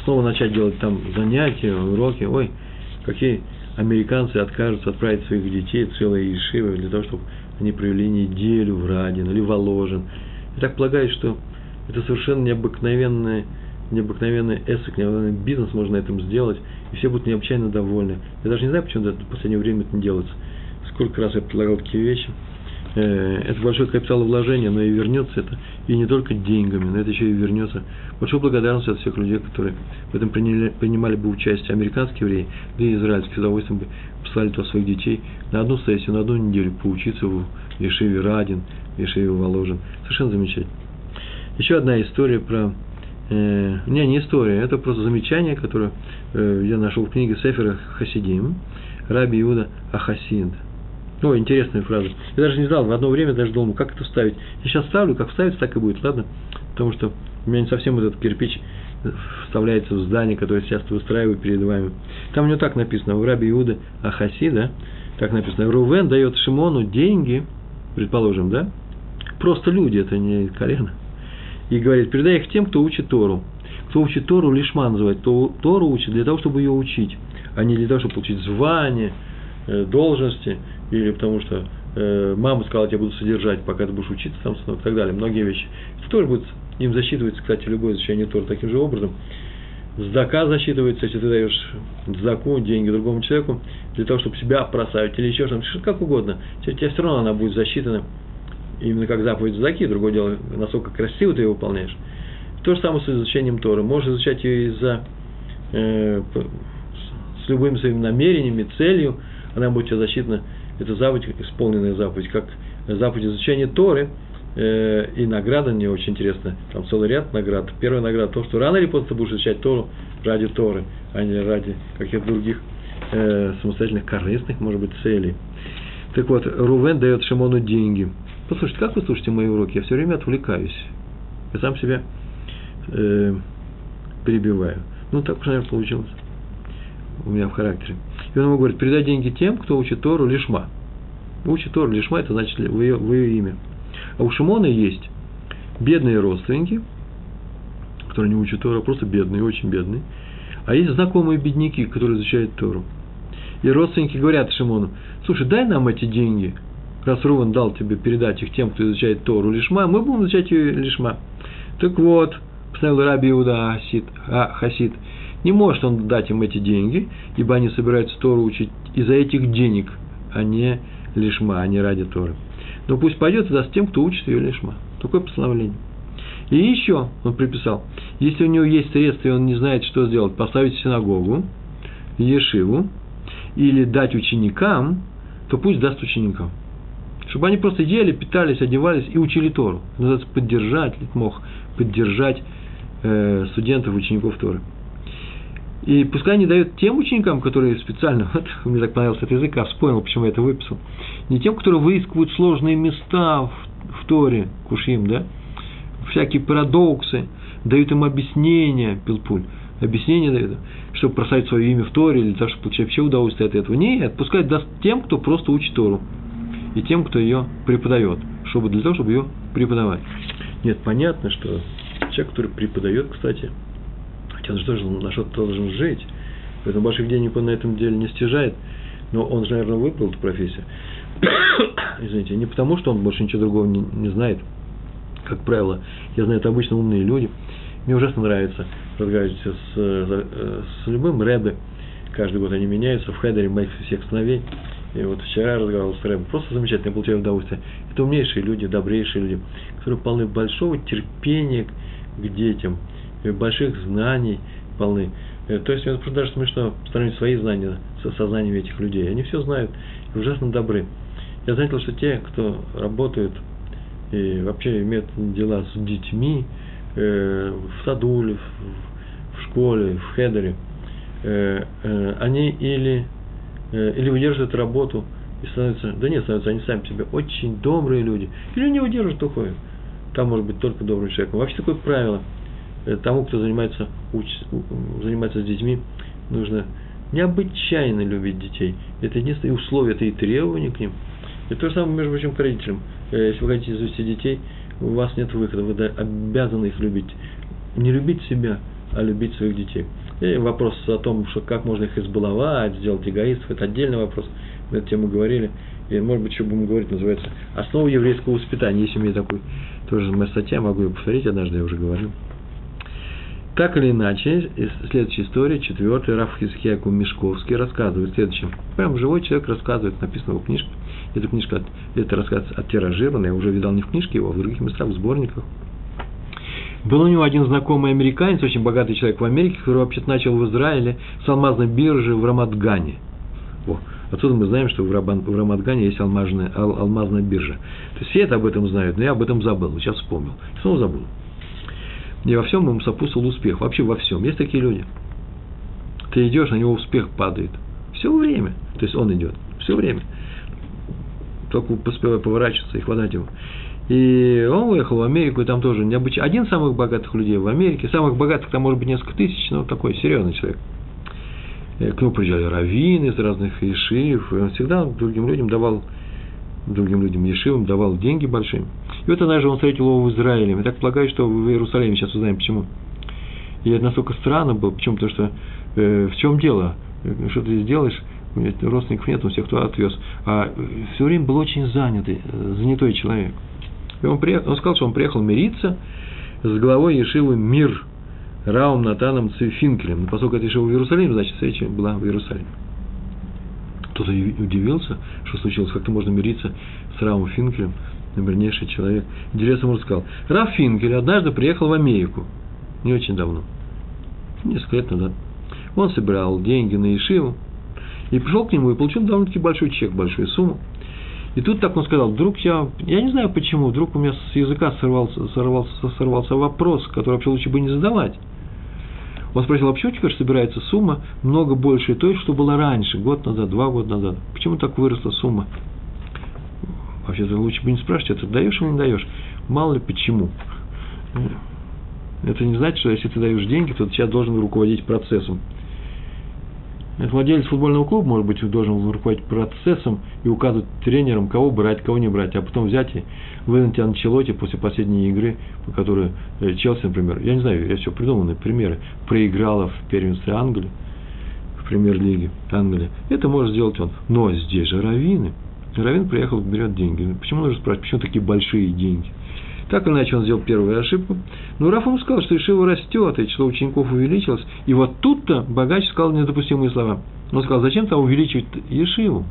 снова начать делать там занятия, уроки. Ой, какие американцы откажутся отправить своих детей целые ешивы для того, чтобы они провели неделю в Радин или Воложен. Я так полагаю, что это совершенно необыкновенный, необыкновенный эссек, необыкновенный бизнес можно на этом сделать, и все будут необычайно довольны. Я даже не знаю, почему в последнее время это не делается. Сколько раз я предлагал такие вещи. Э, это большое капиталовложение, но и вернется это, и не только деньгами, но это еще и вернется. Большую благодарность от всех людей, которые в этом приняли, принимали бы участие. Американские евреи, да и израильские, с удовольствием бы послали туда своих детей на одну сессию, на одну неделю поучиться в Ешиве Радин, в Ешиве Воложен. Совершенно замечательно. Еще одна история про... Э, не, не история, это просто замечание, которое э, я нашел в книге Сефера Хасидим, Раби Иуда Ахасид. О, интересная фраза. Я даже не знал, в одно время даже думал, как это вставить. Я сейчас ставлю, как вставится, так и будет, ладно? Потому что у меня не совсем этот кирпич вставляется в здание, которое сейчас выстраиваю перед вами. Там у него так написано, в Раби Иуда Ахасида, так написано, Рувен дает Шимону деньги, предположим, да? Просто люди, это не колено и говорит, передай их тем, кто учит Тору. Кто учит Тору, лишма называет, кто Тору учит для того, чтобы ее учить, а не для того, чтобы получить звание, э, должности, или потому что э, мама сказала, я буду содержать, пока ты будешь учиться там, и так далее, многие вещи. Это тоже будет, им засчитывается, кстати, любое изучение Тора таким же образом. Сдака засчитывается, если ты даешь сдаку, деньги другому человеку, для того, чтобы себя прославить или еще что-то, как угодно. Тебе все равно она будет засчитана именно как заповедь Заки, другое дело, насколько красиво ты ее выполняешь. То же самое с изучением Торы. Можешь изучать ее из-за э, с любыми своими намерениями, целью, она будет тебе засчитана, это заповедь, исполненная заповедь, как заповедь изучения Торы, э, и награда мне очень интересна, там целый ряд наград. Первая награда то, что рано или поздно ты будешь изучать Тору ради Торы, а не ради каких-то других э, самостоятельных корыстных, может быть, целей. Так вот, Рувен дает Шимону деньги – Послушайте, как вы слушаете мои уроки? Я все время отвлекаюсь. Я сам себя э, перебиваю. Ну, так уж, наверное, получилось у меня в характере. И он ему говорит, передай деньги тем, кто учит Тору лишма. Учит Тору лишма, это значит в ее, в ее имя. А у Шимона есть бедные родственники, которые не учат Тору, а просто бедные, очень бедные. А есть знакомые бедняки, которые изучают Тору. И родственники говорят Шимону, слушай, дай нам эти деньги – раз Руван дал тебе передать их тем, кто изучает Тору Лишма, мы будем изучать ее Лишма. Так вот, постановил Раби Иуда Хасид, а, Хасид, не может он дать им эти деньги, ибо они собираются Тору учить из-за этих денег, а не Лишма, а не ради Торы. Но пусть пойдет и даст тем, кто учит ее Лишма. Такое постановление. И еще он приписал, если у него есть средства, и он не знает, что сделать, поставить синагогу, ешиву, или дать ученикам, то пусть даст ученикам чтобы они просто ели, питались, одевались и учили Тору. Называется поддержать, мог поддержать э, студентов, учеников Торы. И пускай они дают тем ученикам, которые специально, вот, мне так понравился этот язык, я вспомнил, почему я это выписал, не тем, которые выискивают сложные места в в Торе, Кушим, да, всякие парадоксы, дают им объяснения, Пилпуль, объяснения дают, чтобы прославить свое имя в Торе, или так, чтобы получать вообще удовольствие от этого. Нет, пускай даст тем, кто просто учит Тору, и тем, кто ее преподает, чтобы для того, чтобы ее преподавать. Нет, понятно, что человек, который преподает, кстати, хотя он же должен, на что-то должен жить, поэтому больших денег он на этом деле не стяжает, но он же, наверное, выбрал эту профессию. Извините, не потому, что он больше ничего другого не, не знает, как правило, я знаю, это обычно умные люди. Мне ужасно нравится разговаривать с, э, с любым рэбе. Каждый год они меняются в хедере моих всех сыновей. И вот вчера разговаривал с рэбом. Просто замечательно, я получаю удовольствие. Это умнейшие люди, добрейшие люди, которые полны большого терпения к детям, больших знаний полны. Э, то есть, мне просто даже смешно сравнить свои знания со сознанием этих людей. Они все знают и ужасно добры. Я заметил, что те, кто работают и вообще имеют дела с детьми э, в саду или в, в школе, в хедере, э, э, они или, или выдерживают работу и становятся, да нет, становятся они сами по себе очень добрые люди, или не выдерживают, уходят. Там может быть только добрый человек. Вообще такое правило. Э, тому, кто занимается, уч, занимается с детьми, нужно необычайно любить детей. Это единственное условие, это и требование к ним. И то же самое, между прочим, к родителям. Э, если вы хотите завести детей, у вас нет выхода, вы обязаны их любить. Не любить себя, а любить своих детей. И вопрос о том, что как можно их избаловать, сделать эгоистов, это отдельный вопрос. Мы эту тему говорили. И, может быть, еще будем говорить, называется «Основа еврейского воспитания». Есть у меня такой, тоже моя статья, могу ее повторить однажды, я уже говорил. Так или иначе, следующая история, четвертый, Раф Хискияку Мешковский рассказывает следующее. Прям живой человек рассказывает, написано в книжке. Эта книжка, это рассказ оттиражирован, я уже видал не в книжке его, а в других местах, в сборниках. Был у него один знакомый американец, очень богатый человек в Америке, который вообще-то начал в Израиле с алмазной биржи в Рамадгане. О, отсюда мы знаем, что в, Рабан, в Рамадгане есть алмазная, ал, алмазная биржа. То есть все это об этом знают, но я об этом забыл, сейчас вспомнил. Снова забыл. И во всем ему сопутствовал успех. Вообще во всем. Есть такие люди. Ты идешь, на него успех падает. Все время. То есть он идет. Все время. Только успевай поворачиваться и хватать его. И он уехал в Америку, и там тоже необычно. Один из самых богатых людей в Америке. Самых богатых там может быть несколько тысяч, но такой серьезный человек. Э, к нему приезжали раввины из разных ешив. И он всегда другим людям давал другим людям Ешивам, давал деньги большие. И вот однажды он встретил его в Израиле. Я так полагаю, что в Иерусалиме, сейчас узнаем почему. И это настолько странно было, почему? Потому что э, в чем дело? Э, что ты сделаешь? У меня родственников нет, он всех туда отвез. А все время был очень занятый, э, занятой человек. Он, приехал, он сказал, что он приехал мириться с главой Ешивы Мир Раум Натаном Цифинкелем. Но поскольку это Ешива в Иерусалиме, значит, встреча была в Иерусалиме. Кто-то удивился, что случилось, как-то можно мириться с Равом Финкелем, навернейший человек. Интересно ему рассказал. Раф Финкель однажды приехал в Америку, не очень давно, несколько лет назад. Он собирал деньги на Ишиву, и пришел к нему и получил довольно-таки большой чек, большую сумму. И тут так он сказал, вдруг я, я не знаю почему, вдруг у меня с языка сорвался, сорвался, сорвался вопрос, который вообще лучше бы не задавать. Он спросил, а почему теперь собирается сумма много больше той, что была раньше, год назад, два года назад? Почему так выросла сумма? Вообще-то лучше бы не спрашивать, это даешь или не даешь? Мало ли почему. Это не значит, что если ты даешь деньги, то ты сейчас должен руководить процессом. Владелец футбольного клуба, может быть, должен руководить процессом и указывать тренерам, кого брать, кого не брать, а потом взять и выгнать Анчелоти после последней игры, по которой э, Челси, например, я не знаю, я все придуманные примеры, проиграла в первенстве Англии, в премьер-лиге Англии. Это может сделать он. Но здесь же Равины. Равин приехал, берет деньги. Почему нужно спрашивать, почему такие большие деньги? Так или иначе он сделал первую ошибку. Но Раф ему сказал, что Ишива растет, и число учеников увеличилось. И вот тут-то богач сказал недопустимые слова. Он сказал, зачем-то увеличивать Ешиву,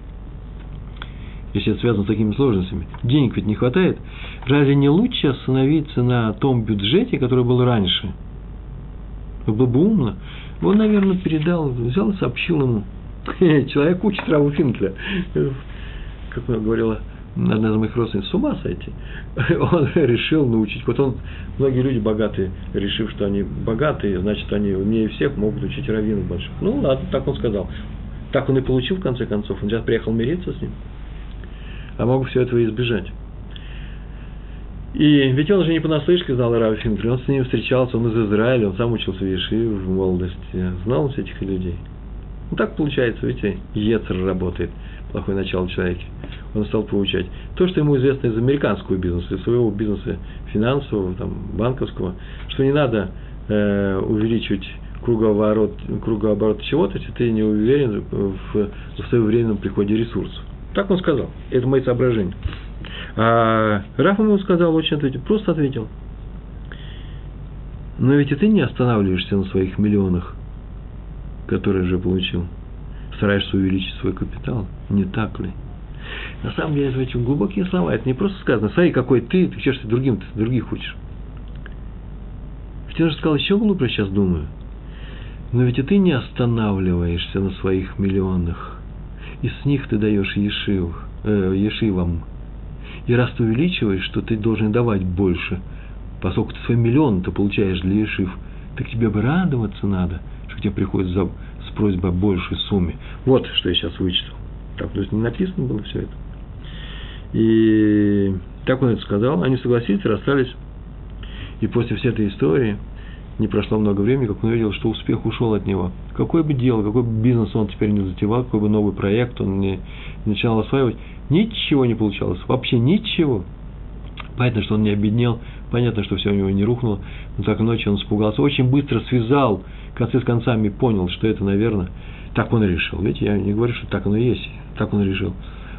если это связано с такими сложностями. Денег ведь не хватает. Разве не лучше остановиться на том бюджете, который был раньше? Было бы умно. Он, наверное, передал, взял и сообщил ему. Человек учит Раву Финкля. Как говорила одна из моих родственниц, с ума сойти. Он решил научить. Вот он, многие люди богатые, решив, что они богатые, значит, они умнее всех, могут учить раввинов больших. Ну, ладно, так он сказал. Так он и получил, в конце концов. Он сейчас приехал мириться с ним. А мог все этого избежать. И ведь он же не понаслышке знал Рава Финкеля, он с ним встречался, он из Израиля, он сам учился в Ешиве в молодости, знал он всех этих людей. Ну так получается, видите, Ецер работает, плохое начало человека. Он стал получать. То, что ему известно из американского бизнеса, из своего бизнеса финансового, там, банковского, что не надо э, увеличивать кругооборот, кругооборот чего-то, если ты не уверен в, в своевременном приходе ресурсов. Так он сказал. Это мои соображения. А Раф ему сказал, очень ответил, просто ответил. Но ведь и ты не останавливаешься на своих миллионах, которые уже получил. Стараешься увеличить свой капитал. Не так ли? На самом деле, это очень глубокие слова. Это не просто сказано. Смотри, какой ты, ты хочешь другим, ты других хочешь. Ведь он же сказал, еще глубже сейчас думаю. Но ведь и ты не останавливаешься на своих миллионах. И с них ты даешь ешив, э, ешивам. И раз ты увеличиваешь, что ты должен давать больше, поскольку ты свой миллион ты получаешь для ешив, так тебе бы радоваться надо, что тебе приходит за, с просьбой о большей сумме. Вот, что я сейчас вычитал. Так, то есть не написано было все это. И так он это сказал, они согласились, расстались. И после всей этой истории – не прошло много времени, как он увидел, что успех ушел от него. Какой бы дело, какой бы бизнес он теперь не затевал, какой бы новый проект он не начинал осваивать, ничего не получалось, вообще ничего. Понятно, что он не обеднел, понятно, что все у него не рухнуло, но так ночью он испугался, очень быстро связал концы с концами понял, что это, наверное, так он решил. Видите, я не говорю, что так оно и есть, так он решил.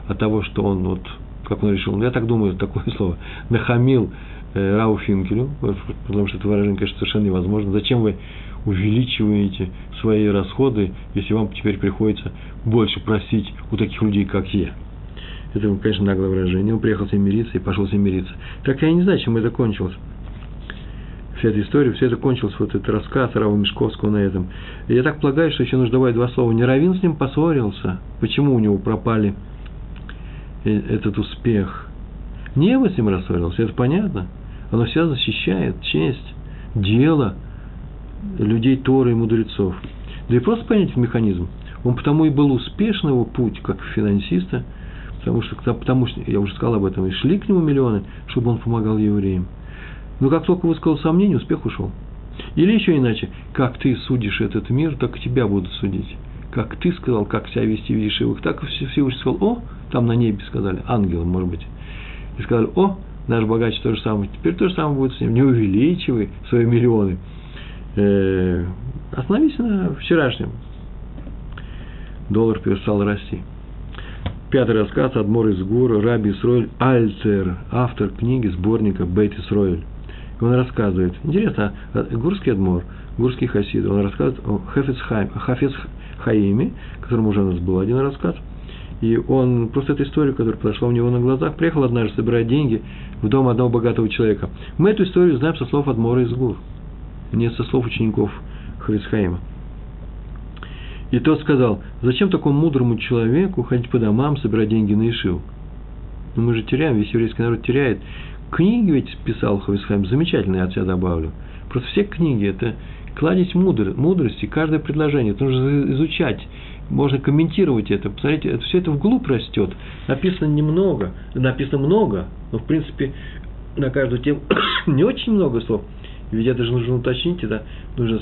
От того, что он вот, как он решил, я так думаю, такое слово, нахамил Э, Рау Финкелю, потому что это выражение, конечно, совершенно невозможно. Зачем вы увеличиваете свои расходы, если вам теперь приходится больше просить у таких людей, как я? Это, конечно, наглое выражение. Он приехал с ним мириться и пошел с ним мириться. Так я не знаю, чем это кончилось. Вся эта история, все это кончилось, вот этот рассказ Рава Мешковского на этом. Я так полагаю, что еще нужно добавить два слова. Не Равин с ним поссорился. Почему у него пропали э, этот успех? Не с ним рассорился, это понятно. Оно вся защищает честь, дело людей Торы и мудрецов. Да и просто понять механизм. Он потому и был успешный его путь, как финансиста, потому что, потому что, я уже сказал об этом, и шли к нему миллионы, чтобы он помогал евреям. Но как только высказал сомнение, успех ушел. Или еще иначе, как ты судишь этот мир, так и тебя будут судить. Как ты сказал, как себя вести в Ешивах, так и все, все уже сказал, о, там на небе сказали, ангелам, может быть. И сказали, о, наш богач то же самое. Теперь то же самое будет с ним. Не увеличивай свои миллионы. Э, остановись на вчерашнем. Доллар перестал расти. Пятый рассказ «Адмор из Гур», Раби Исроэль Альцер, автор книги, сборника Бейт Исроэль. Он рассказывает, интересно, а, гурский Адмор, гурский хасид, он рассказывает о Хафец, Хайм, Хафец Хаиме, которому уже у нас был один рассказ – и он, просто эту историю, которая произошла у него на глазах, приехал однажды собирать деньги в дом одного богатого человека. Мы эту историю знаем со слов Адмора из Гур, не со слов учеников Хрисхаима. И тот сказал, зачем такому мудрому человеку ходить по домам, собирать деньги на Ишив? Ну, мы же теряем, весь еврейский народ теряет. Книги ведь писал Хависхайм, замечательные, от себя добавлю. Просто все книги – это кладезь мудр, мудрости, каждое предложение. Это нужно изучать, можно комментировать это. Посмотрите, это, все это вглубь растет. Написано немного, написано много, но в принципе на каждую тему не очень много слов. Ведь это же нужно уточнить, это нужно,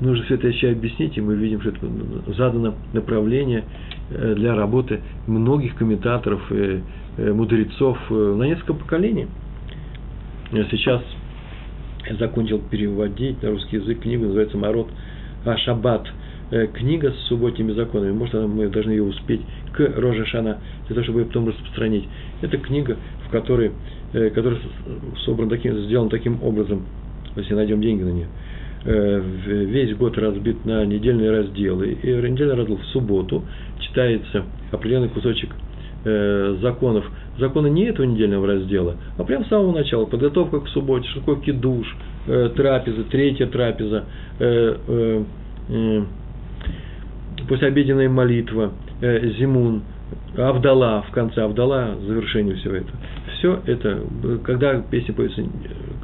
нужно все это еще объяснить, и мы видим, что это задано направление э, для работы многих комментаторов, э, мудрецов э, на несколько поколений. Сейчас я закончил переводить на русский язык книгу, называется «Марот Ашабат», Э, книга с субботними законами. Может, мы должны ее успеть к Рожешана, для того, чтобы ее потом распространить. Это книга, в которой, э, которая собран таким, сделан таким образом, если найдем деньги на нее, э, весь год разбит на недельные разделы, и недельный раздел в субботу читается определенный кусочек законов. Законы не этого недельного раздела, а прямо с самого начала. Подготовка к субботе, что такое кидуш, трапеза, третья трапеза, послеобеденная молитва, э, зимун, Авдала в конце, Авдала завершение всего этого. Все это, когда песни поются,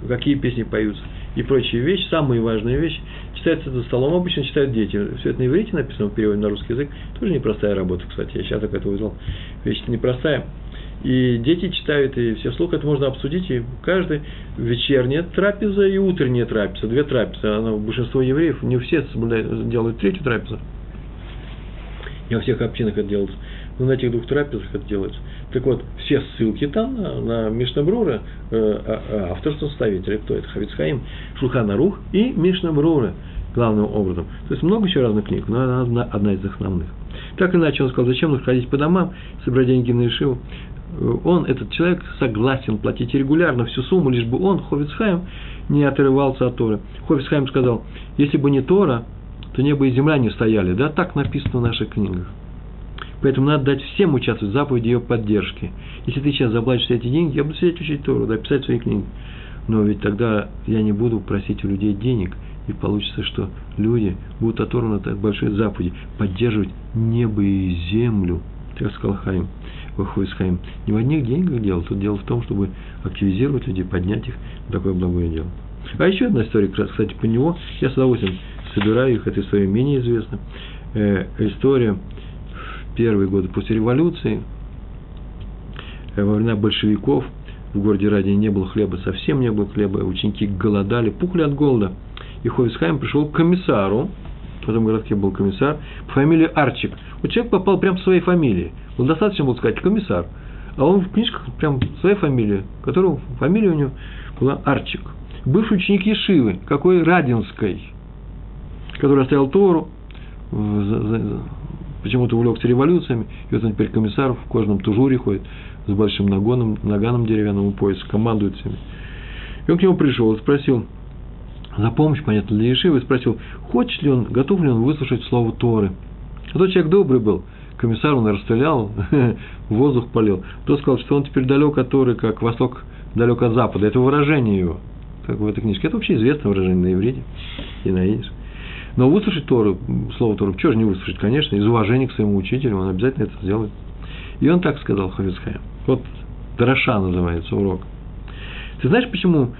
какие песни поются и прочие вещи, самые важные вещи, читается за столом, обычно читают дети. Все это на иврите написано, в переводе на русский язык, тоже непростая работа, кстати, я сейчас так это узнал. Вещь непростая. И дети читают, и все вслух это можно обсудить, и каждый вечерняя трапеза и утренняя трапеза, две трапезы. Она, большинство евреев, не все делают третью трапезу. Не во всех общинах это делается. Но на этих двух трапезах это делается. Так вот, все ссылки там на, на Мишнабрура, э, а, а, авторство составителя, кто это, Хавицхаим, Шулхана Рух и Мишнабрура, главным образом. То есть много еще разных книг, но она одна, одна из основных. Так иначе, он сказал, зачем нужно ходить по домам, собирать деньги на Ишиву. Он, этот человек, согласен платить регулярно всю сумму, лишь бы он, Ховицхайм, не отрывался от Торы. Ховицхайм сказал, если бы не Тора, то небо и земля не стояли. Да, так написано в наших книгах. Поэтому надо дать всем участвовать в заповеди ее поддержки. Если ты сейчас заплатишь все эти деньги, я буду сидеть учить Тору, да, писать свои книги. Но ведь тогда я не буду просить у людей денег, и получится, что люди будут оторваны от большой заповеди поддерживать небо и землю, так сказал Хайм, выходит Хайм. Не в одних деньгах дело, тут дело в том, чтобы активизировать людей, поднять их на такое благое дело. А еще одна история, кстати, по него, я с удовольствием собираю их, эта история менее известна. Э, история в первые годы после революции, э, во времена большевиков, в городе Ради не было хлеба, совсем не было хлеба, ученики голодали, пухли от голода – и Ховисхайм пришел к комиссару, в этом городке был комиссар, по фамилии Арчик. Вот человек попал прямо в своей фамилии. Вот достаточно было сказать комиссар. А он в книжках прям своей фамилии, которого фамилия у него была Арчик. Бывший ученик Ешивы, какой Радинской, который оставил Тору, почему-то увлекся революциями, и вот он теперь комиссар в кожаном тужуре ходит, с большим нагоном, наганом деревянным у пояса, командует всеми. И он к нему пришел и спросил, за помощь, понятно, для Ешивы, спросил, хочет ли он, готов ли он выслушать слово Торы. А тот человек добрый был, комиссар он расстрелял, воздух полил. Тот сказал, что он теперь далек от Торы, как восток далек от запада. Это выражение его, как в этой книжке. Это вообще известное выражение на иврите и на идиш. Но выслушать Тору, слово Тору, чего же не выслушать, конечно, из уважения к своему учителю, он обязательно это сделает. И он так сказал Хавицхайм. Вот Дроша называется урок. Ты знаешь, почему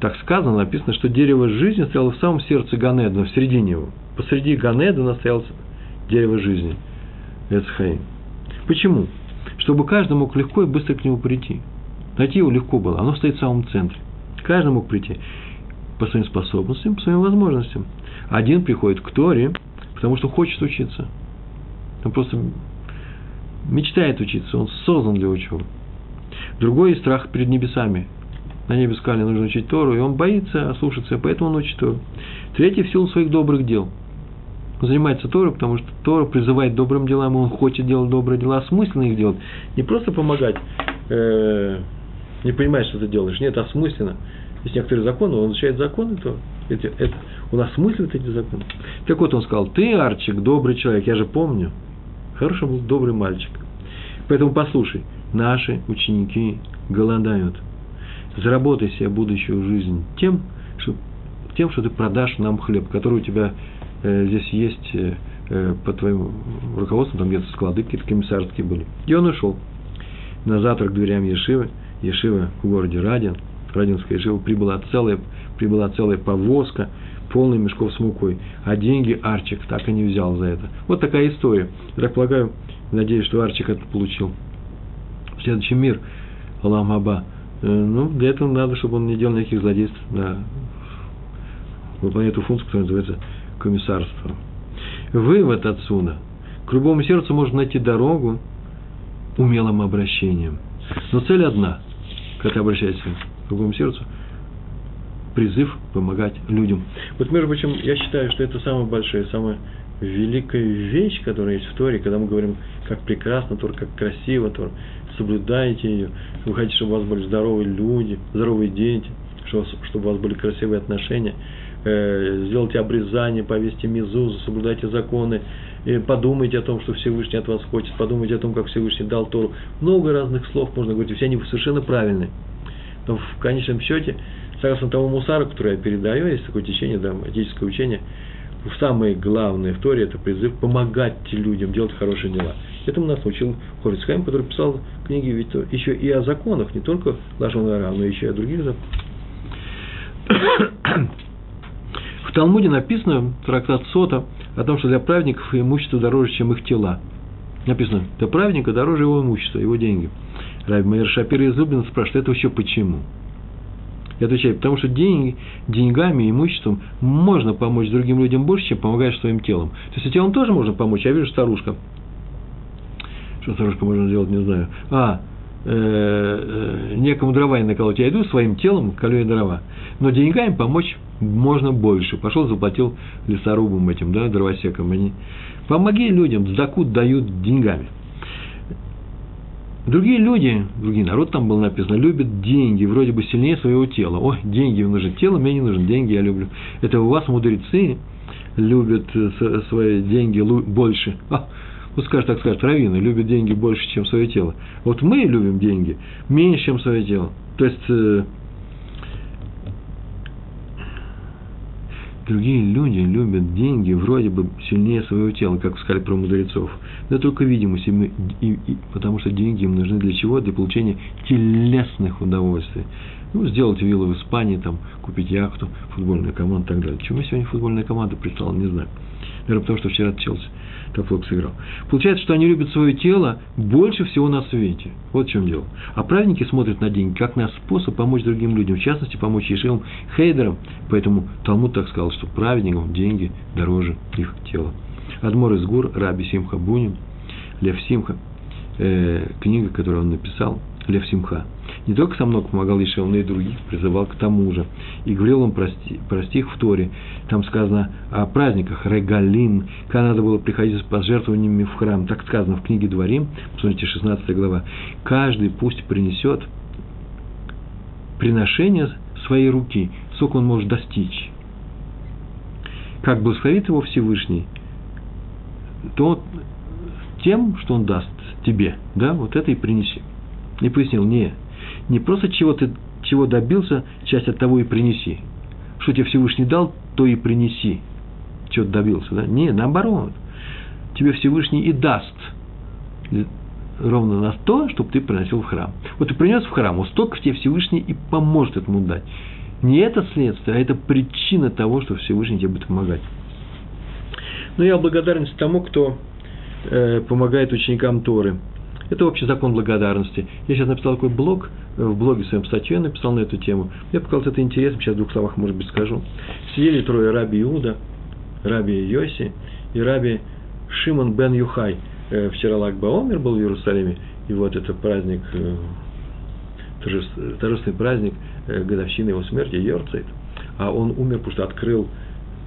так сказано, написано, что дерево жизни стояло в самом сердце Ганедана, в середине его. Посреди Ганедана стояло дерево жизни. Эцхаим. Почему? Чтобы каждый мог легко и быстро к нему прийти. Найти его легко было. Оно стоит в самом центре. Каждый мог прийти по своим способностям, по своим возможностям. Один приходит к Торе, потому что хочет учиться. Он просто мечтает учиться, он создан для учебы. Другой – страх перед небесами на небе сказали, нужно учить Тору, и он боится ослушаться, поэтому он учит Тору. Третий – в силу своих добрых дел. Он занимается Торой, потому что Тора призывает добрым делам, и он хочет делать добрые дела, осмысленно их делать. Не просто помогать, э, не понимать, что ты делаешь, нет, осмысленно. Есть некоторые законы, он изучает законы, то эти, это, он осмысливает эти законы. Так вот, он сказал, ты, Арчик, добрый человек, я же помню. Хороший был добрый мальчик. Поэтому послушай, наши ученики голодают – заработай себе будущую жизнь тем, что, тем, что ты продашь нам хлеб, который у тебя здесь есть э, э по твоему руководству, там где-то склады какие-то комиссарские были. И он ушел. На завтрак к дверям Ешивы, Ешива в городе Радин, Радинская Ешива, прибыла целая, прибыла целая повозка, полный мешков с мукой, а деньги Арчик так и не взял за это. Вот такая история. Я так полагаю, надеюсь, что Арчик это получил. Следующий мир, Аллах Аба, Э, ну, для этого надо, чтобы он не делал никаких злодейств, да, выполняет эту функцию, которая называется комиссарство. Вывод отсюда. К любому сердцу можно найти дорогу умелым обращением. Но цель одна, когда ты обращаешься к любому сердцу, призыв помогать людям. Вот, между прочим, я считаю, что это самая большая, самая великая вещь, которая есть в Торе, когда мы говорим, как прекрасно Тор, как красиво Тор, соблюдайте ее, вы хотите, чтобы у вас были здоровые люди, здоровые дети, чтобы у вас были красивые отношения, сделайте обрезание, повесьте мизузу, соблюдайте законы, и подумайте о том, что Всевышний от вас хочет, подумайте о том, как Всевышний дал Тору. Много разных слов можно говорить, все они совершенно правильные. Но в конечном счете, согласно тому мусару, который я передаю, есть такое течение, да, этическое учение, самое главное в Торе – это призыв помогать людям делать хорошие дела. Этому нас научил Хорицхайм, который писал книги ведь еще и о законах, не только Лашон но еще и о других законах. В Талмуде написано, трактат Сота, о том, что для праведников имущество дороже, чем их тела. Написано, для праведника дороже его имущества, его деньги. Раби Майер Шапир из Зубина спрашивает, это еще почему? Я отвечаю, потому что деньги, деньгами, имуществом можно помочь другим людям больше, чем помогаешь своим телом. То есть, телом тоже можно помочь. Я вижу старушка. Что старушка можно сделать, не знаю. А, э, э, некому дрова не наколоть. Я иду своим телом, колю я дрова. Но деньгами помочь можно больше. Пошел, заплатил лесорубам этим, да, дровосекам. Они помоги людям, сдакут дают деньгами. Другие люди, другие народ там был написано, любят деньги, вроде бы сильнее своего тела. Ой, деньги нужны, тело мне не нужно, деньги я люблю. Это у вас мудрецы любят э, свои деньги больше. А, вот скажет так скажет, раввины любят деньги больше, чем свое тело. Вот мы любим деньги меньше, чем свое тело. То есть, э, другие люди любят деньги вроде бы сильнее своего тела, как сказали про мудрецов. Но только видимость, и мы, и, и, потому что деньги им нужны для чего? Для получения телесных удовольствий. Ну, сделать виллу в Испании, там, купить яхту, футбольную команду и так далее. Почему сегодня футбольная команда прислала, не знаю. Наверное, потому что вчера Челси так плохо сыграл. Получается, что они любят свое тело больше всего на свете. Вот в чем дело. А праведники смотрят на деньги как на способ помочь другим людям, в частности, помочь Ешивам Хейдерам. Поэтому Талмуд так сказал, что праведникам деньги дороже их тела. Адмор из Гур, Раби Симха Бунин, Лев Симха, э, книга, которую он написал, Лев Симха. Не только со мной помогал Ишев, но и других призывал к тому же. И говорил он про, про стих в Торе. Там сказано о праздниках Регалин, когда надо было приходить с пожертвованиями в храм. Так сказано в книге Дворим, посмотрите, 16 глава. Каждый пусть принесет приношение своей руки, сколько он может достичь. Как благословит его Всевышний, то тем, что он даст тебе, да, вот это и принеси. И пояснил, не, не просто чего ты чего добился, часть от того и принеси. Что тебе Всевышний дал, то и принеси. Чего ты добился, да? Не, наоборот. Тебе Всевышний и даст ровно на то, чтобы ты приносил в храм. Вот ты принес в храм, вот столько тебе Всевышний и поможет этому дать. Не это следствие, а это причина того, что Всевышний тебе будет помогать. Но я благодарность тому, кто э, помогает ученикам Торы – это общий закон благодарности. Я сейчас написал такой блог, э, в блоге своем статью написал на эту тему. Мне показалось это интересно, сейчас в двух словах, может быть, скажу. Сидели трое раби Иуда, раби Йоси и раби Шимон бен Юхай. Э, вчера Лагба Омер был в Иерусалиме, и вот это праздник, э, торжественный праздник годовщины его смерти, Йорцайт. А он умер, потому что открыл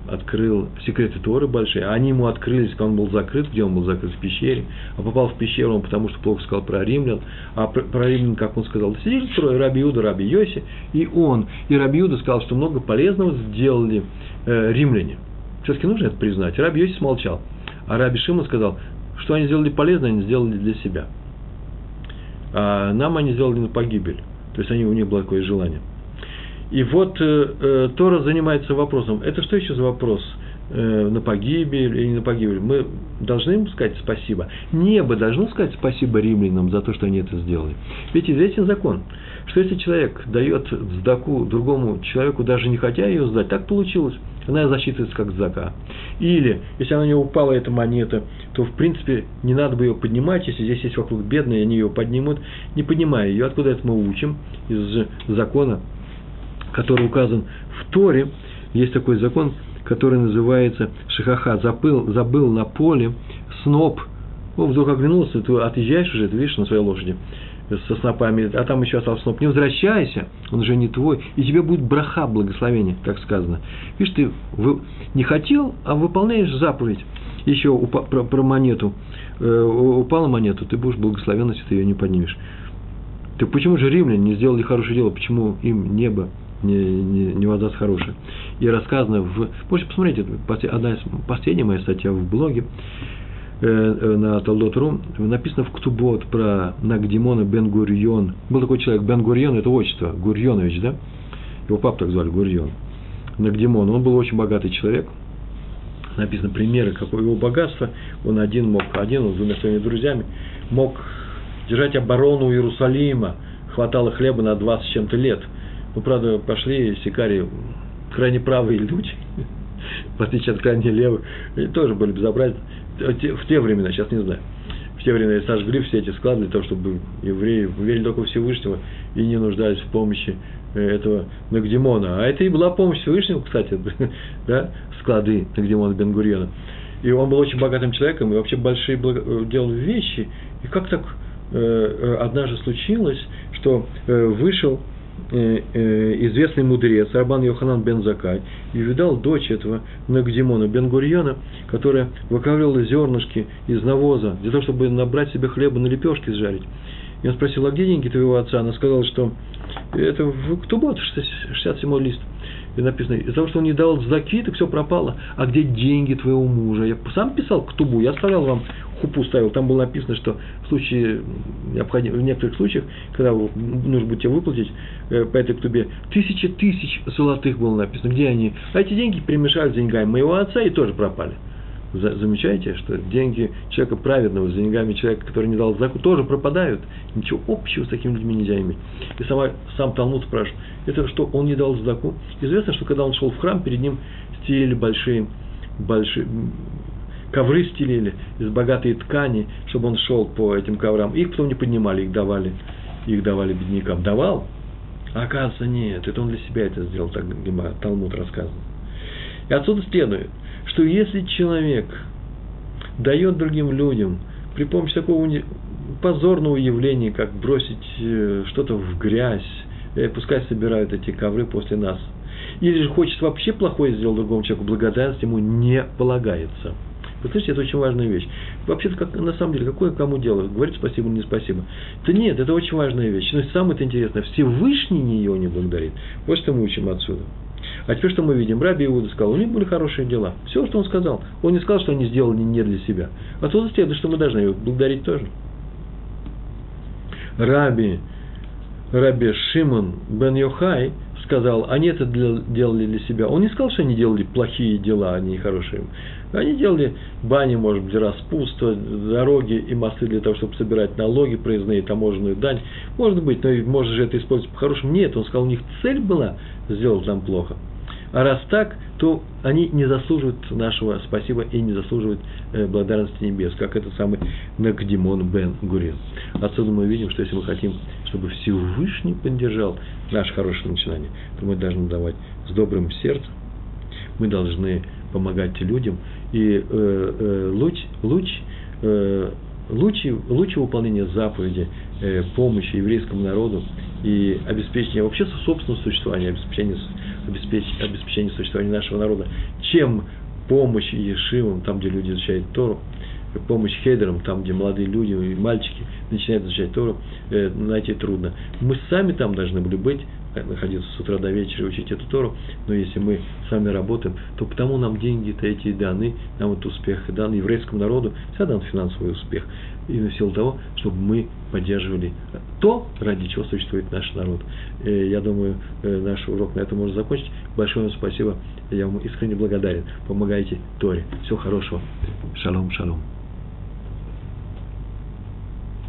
открыл секреты Торы большие, а они ему открылись, когда он был закрыт, где он был закрыт в пещере, а попал в пещеру он потому, что плохо сказал про римлян, а про, про римлян, как он сказал, сидели трое, Раби Юда, Раби Йоси, и он, и Раби Юда сказал, что много полезного сделали э, римляне. Все-таки нужно это признать. Раби Йоси смолчал, а Раби Шима сказал, что они сделали полезно, они сделали для себя. А нам они сделали на погибель. То есть они, у них было такое желание – и вот э, э, Тора занимается вопросом, это что еще за вопрос? Э, на погибель или не на погибель? Мы должны им сказать спасибо. Небо должно сказать спасибо римлянам за то, что они это сделали. Ведь известен закон, что если человек дает сдаку другому человеку, даже не хотя ее сдать, так получилось, она засчитывается как зака. Или, если она не упала, эта монета, то, в принципе, не надо бы ее поднимать, если здесь есть вокруг бедные, они ее поднимут, не поднимая ее. Откуда это мы учим? Из закона который указан в Торе, есть такой закон, который называется Шахаха, забыл, забыл на поле сноп, ну, вдруг оглянулся, ты отъезжаешь уже, ты видишь на своей лошади со снопами, а там еще остался сноп, не возвращайся, он уже не твой, и тебе будет браха, благословение, как сказано. Видишь, ты не хотел, а выполняешь заповедь. Еще про, про монету, э, упала монету, ты будешь благословен, если ты ее не поднимешь. Так почему же римляне не сделали хорошее дело, почему им небо не, не, не воздаст хорошее. И рассказано в... Можете посмотреть, это одна из последняя моя статья в блоге э, э, на Талдот.ру, написано в Ктубот про Нагдимона Бен Гурьон. Был такой человек, Бен Гурьон, это отчество, Гурьонович, да? Его пап так звали, Гурьон. Нагдимон, он был очень богатый человек, написано примеры, какое его богатство, он один мог, один, он с двумя своими друзьями, мог держать оборону Иерусалима, хватало хлеба на 20 с чем-то лет – ну, правда, пошли сикари крайне правые люди, в отличие от крайне левых, тоже были безобразны в те времена, сейчас не знаю. в те времена сожгли все эти склады для того, чтобы евреи верили только в Всевышнего и не нуждались в помощи э, этого Нагдимона. А это и была помощь Всевышнего, кстати, да, склады Нагдимона Бенгурьона. И он был очень богатым человеком, и вообще большие э, делал вещи. И как так э, однажды случилось, что вышел Э, э, известный мудрец Рабан Йоханан бен Закай и видал дочь этого Нагдимона бен Гурьона, которая выковыривала зернышки из навоза для того, чтобы набрать себе хлеба на лепешки сжарить. И он спросил, а где деньги твоего отца? Она сказала, что это в Ктубот, 67 лист. И написано, из-за того, что он не дал заки, так все пропало. А где деньги твоего мужа? Я сам писал к тубу, я оставлял вам хупу ставил, там было написано, что в случае в некоторых случаях, когда нужно будет тебе выплатить э, по этой ктубе, тысячи тысяч золотых было написано. Где они? А эти деньги перемешают с деньгами моего отца и тоже пропали. Замечаете, что деньги человека праведного с деньгами человека, который не дал заку, тоже пропадают. Ничего общего с такими людьми нельзя иметь. И сама, сам Талмуд спрашивает, это что, он не дал заку? Известно, что когда он шел в храм, перед ним стелили большие, большие, ковры стелили из богатой ткани, чтобы он шел по этим коврам. Их потом не поднимали, их давали, их давали беднякам. Давал? А оказывается, нет, это он для себя это сделал, так Талмуд рассказывает. И отсюда следует, что если человек дает другим людям при помощи такого позорного явления, как бросить э, что-то в грязь, э, пускай собирают эти ковры после нас, или же хочет вообще плохое сделать другому человеку, благодарность ему не полагается – вы слышите, это очень важная вещь. Вообще-то, как, на самом деле, какое кому дело? Говорить спасибо или не спасибо? Да нет, это очень важная вещь. Но самое интересное, Всевышний нее не благодарит. Вот что мы учим отсюда. А теперь что мы видим? Раби Иуда сказал, у них были хорошие дела. Все, что он сказал. Он не сказал, что они сделали не для себя. Отсюда следует, что мы должны его благодарить тоже. Раби, Раби Шимон бен Йохай сказал, они это делали для себя. Он не сказал, что они делали плохие дела, а не хорошие. Они делали бани, может быть, распутство, дороги и мосты для того, чтобы собирать налоги, проездные, таможенную дань. Может быть, но можно же это использовать по-хорошему. Нет, он сказал, у них цель была сделать нам плохо. А раз так, то они не заслуживают нашего спасибо и не заслуживают э, благодарности небес, как этот самый Накдимон бен Гурин. Отсюда мы видим, что если мы хотим, чтобы Всевышний поддержал наше хорошее начинание, то мы должны давать с добрым сердцем, мы должны помогать людям, и э, э, луч, луч, э, лучи, лучи выполнения заповеди, э, помощи еврейскому народу и обеспечения вообще собственного существования, обеспечения, обеспечения, существования нашего народа, чем помощь Ешивам, там, где люди изучают Тору, помощь хедерам, там, где молодые люди и мальчики начинают изучать Тору, э, найти трудно. Мы сами там должны были быть, находиться с утра до вечера и учить эту Тору, но если мы сами работаем, то потому нам деньги-то эти даны, нам этот успех дан еврейскому народу, всегда дан финансовый успех. И на силу того, чтобы мы поддерживали то, ради чего существует наш народ. Э, я думаю, э, наш урок на этом можно закончить. Большое вам спасибо. Я вам искренне благодарен. Помогайте Торе. Всего хорошего. Шалом, шалом.